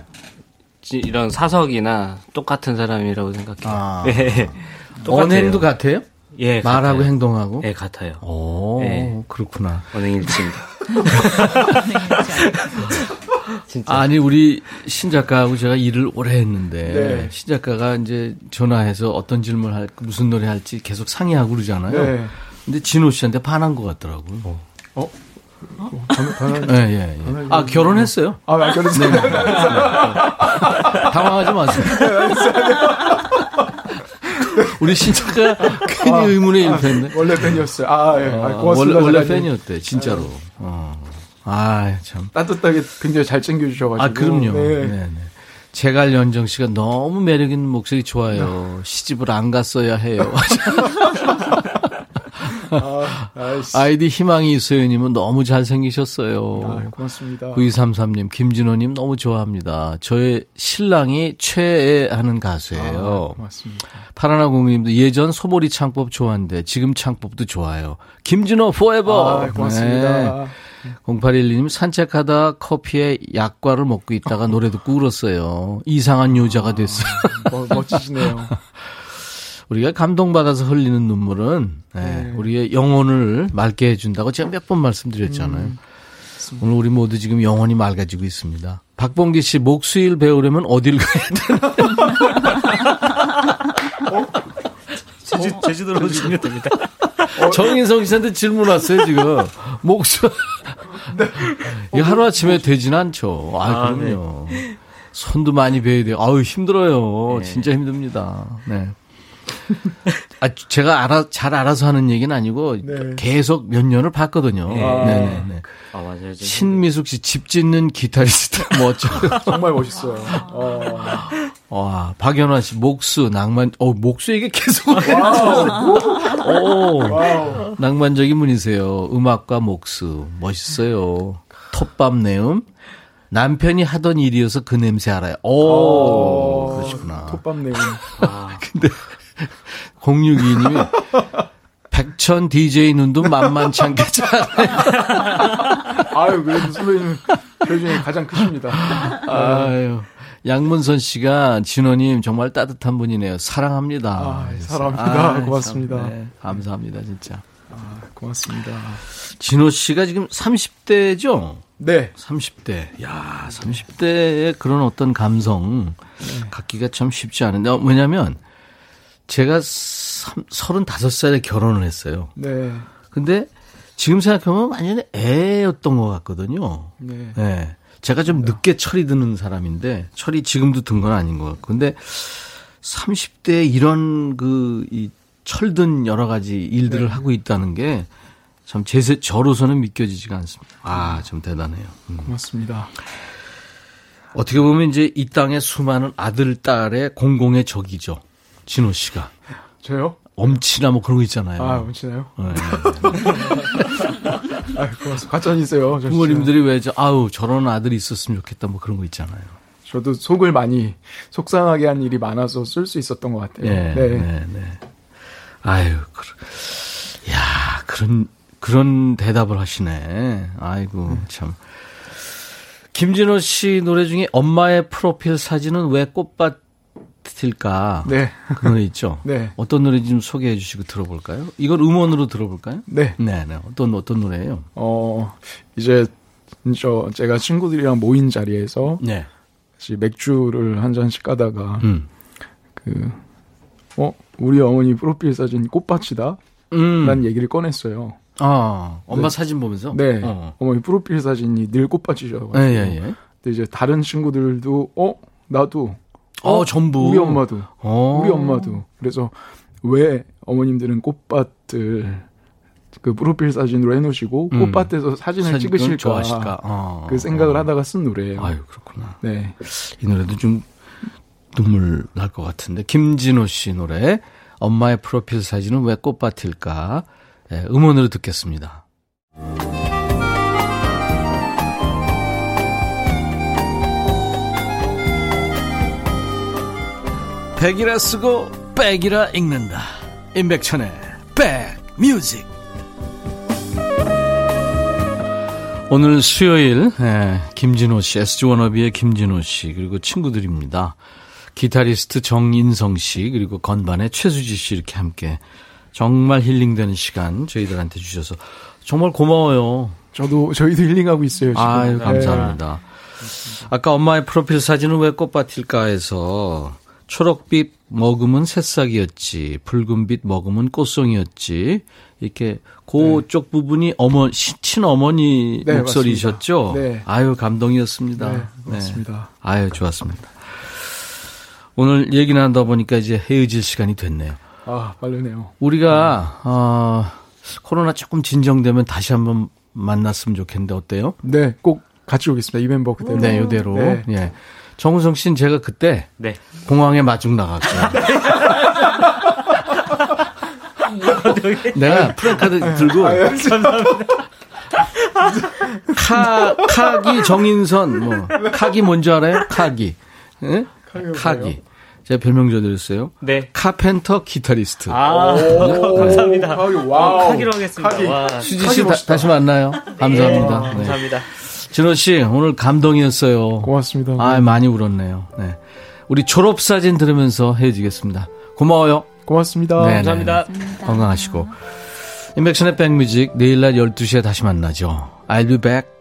이런 사석이나 똑같은 사람이라고 생각해요. 아. 네. 언행도 같아요? 예, 말하고 같아요. 행동하고? 예, 같아요. 오, 예. 그렇구나. 언행일치입니다. 진짜. 아니 우리 신 작가하고 제가 일을 오래 했는데 네. 신 작가가 이제 전화해서 어떤 질문 할 무슨 노래 할지 계속 상의하고 그러잖아요. 네. 근데 진호 씨한테 반한 것 같더라고요. 어? 어? 어? 예, 예, 예. 아, 결혼했어요? 아, 아 결혼했어요. 네. 당황하지 마세요. 우리 신작가 괜히 아, 의문의 일패인데. 원래 팬이었어요. 아, 예. 아, 고맙습니다. 원래, 원래 팬이었대, 진짜로. 어. 아, 참. 따뜻하게 굉장히 잘 챙겨주셔가지고. 아, 그럼요. 네. 네, 네. 제갈 연정 씨가 너무 매력 있는 목소리 좋아요. 시집을 안 갔어야 해요. 아, 아이디 희망이 이소연님은 너무 잘생기셨어요. 아, 고맙습니다. 9233님, 김진호님 너무 좋아합니다. 저의 신랑이 최애하는 가수예요. 아, 고맙습니다. 파라나 공님도 예전 소몰이 창법 좋아하는데 지금 창법도 좋아요. 김진호 포에버. 아, 고맙습니다. 네. 0812님 산책하다 커피에 약과를 먹고 있다가 노래 듣고 울었어요. 이상한 여자가 됐어요. 아, 멋지시네요. 우리가 감동받아서 흘리는 눈물은 네, 네. 우리의 영혼을 맑게 해준다고 제가 몇 번 말씀드렸잖아요. 음, 오늘 우리 모두 지금 영혼이 맑아지고 있습니다. 박봉기 씨 목수일 배우려면 어딜 가야 되나? 어? 제주, 제주도로 오시면 됩니다. 어, 정인성 씨한테 질문 왔어요, 지금. 목수. 네. 이 하루 아침에 되진 않죠. 아, 아 그럼요. 네. 손도 많이 베야 돼요. 아유, 힘들어요. 네. 진짜 힘듭니다. 네. 아, 제가 알아, 잘 알아서 하는 얘기는 아니고 네. 계속 몇 년을 봤거든요. 네. 아, 네네네. 네. 아, 맞아요. 신미숙 씨 집 짓는 기타리스트 멋져. 정말 멋있어요. 어. 와, 박연화 씨 목수 낭만. 어, 목수 얘기 계속. 오, 낭만적인 분이세요. 음악과 목수 멋있어요. 톱밥 내음. 남편이 하던 일이어서 그 냄새 알아요. 오, 오 그러시구나. 톱밥 내음. 아, 근데 062님이 백천 DJ 눈도 만만치 않게 잘. 아유, 그래도 선배님 표정이 가장 크십니다. 아유. 양문선 씨가 진호님 정말 따뜻한 분이네요. 사랑합니다. 아, 사랑합니다. 아, 고맙습니다. 참, 네, 감사합니다, 진짜. 아, 고맙습니다. 진호 씨가 지금 30대죠? 네. 30대. 야, 30대의 그런 어떤 감성 네. 갖기가 참 쉽지 않은데, 왜냐면 제가 35살에 결혼을 했어요. 네. 근데 지금 생각하면 완전히 애였던 것 같거든요. 네. 네. 제가 좀 늦게 철이 드는 사람인데 철이 지금도 든 건 아닌 것 같고. 근데 30대에 이런 그 이 철든 여러 가지 일들을 네. 하고 있다는 게 참 제, 저로서는 믿겨지지가 않습니다. 아, 좀 대단해요. 음. 고맙습니다. 어떻게 보면 이제 이 땅의 수많은 아들, 딸의 공공의 적이죠. 진호 씨가. 저요? 엄치나 뭐 그런 거 있잖아요. 아, 엄치나요? 네. 아, 고맙습니다. 가천이세요. 부모님들이 왜 저, 아우, 저런 아들이 있었으면 좋겠다 뭐 그런 거 있잖아요. 저도 속을 많이 속상하게 한 일이 많아서 쓸 수 있었던 것 같아요. 네, 네, 네. 네. 아유, 그, 야, 그런 그런 대답을 하시네. 아이고 음. 참. 김진호 씨 노래 중에 엄마의 프로필 사진은 왜 꽃밭 일까? 네. 그 노래 있죠? 네. 어떤 노래인지 좀 소개해 주시고 들어볼까요? 이걸 음원으로 들어볼까요? 네. 네, 네. 어떤, 어떤 노래예요? 어, 이제, 저, 제가 친구들이랑 모인 자리에서. 네. 맥주를 한 잔씩 까다가. 음. 그, 어, 우리 어머니 프로필 사진 꽃밭이다? 음. 라는 얘기를 꺼냈어요. 아, 엄마 네. 사진 보면서? 네. 어. 어머니 프로필 사진이 늘 꽃밭이셔가지고. 예, 예, 예. 근데 이제 다른 친구들도, 어, 나도. 어, 어 전부. 우리 엄마도. 어. 우리 엄마도. 그래서 왜 어머님들은 꽃밭을 그 프로필 사진으로 해놓으시고 음. 꽃밭에서 사진을 사진 찍으실까 좋아하실까? 어. 그 생각을 어. 하다가 쓴 노래예요. 아유 그렇구나. 네. 이 노래도 좀 눈물 날 것 같은데 김진호 씨 노래 엄마의 프로필 사진은 왜 꽃밭일까? 네, 음원으로 듣겠습니다. 백이라 쓰고 백이라 읽는다. 임백천의 백뮤직. 오늘 수요일 예, 김진호 씨, SG 워너비의 김진호 씨 그리고 친구들입니다. 기타리스트 정인성 씨 그리고 건반의 최수지 씨 이렇게 함께 정말 힐링되는 시간 저희들한테 주셔서 정말 고마워요. 저도 저희도 힐링하고 있어요. 지금. 아유 감사합니다. 네. 아까 엄마의 프로필 사진은 왜 꽃밭일까 해서 초록빛 머금은 새싹이었지, 붉은빛 머금은 꽃송이였지. 이렇게 그쪽 네. 부분이 어머 친어머니 네, 목소리셨죠? 네. 아유 감동이었습니다. 네, 맞습니다. 네. 아유 좋았습니다. 오늘 얘기 나누다 보니까 이제 헤어질 시간이 됐네요. 아, 빠르네요. 우리가, 어, 코로나 조금 진정되면 다시 한번 만났으면 좋겠는데 어때요? 네, 꼭 같이 오겠습니다. 이 멤버 그대로. 네, 이대로. 네. 예. 정우성 씨는 제가 그때 네. 공항에 마중 나갔죠. 내가 프랭카드 들고 아, 예. 카 카기 정인선 뭐 카기 뭔지 알아요? 카기. 예? 카기. 제가 별명 줘드렸어요. 네. 카펜터 기타리스트. 아, 감사합니다. 와 카기로 하겠습니다. 카기. 와. 수지 씨 다, 시 만나요. 감사합니다. 네. 감사합니다. 진호 씨 오늘 감동이었어요. 고맙습니다. 아 많이 울었네요. 네. 우리 졸업 사진 들으면서 헤어지겠습니다. 고마워요. 고맙습니다. 네네. 감사합니다. 건강하시고. 인백션의 백뮤직 내일 날 12시에 다시 만나죠. I'll be back.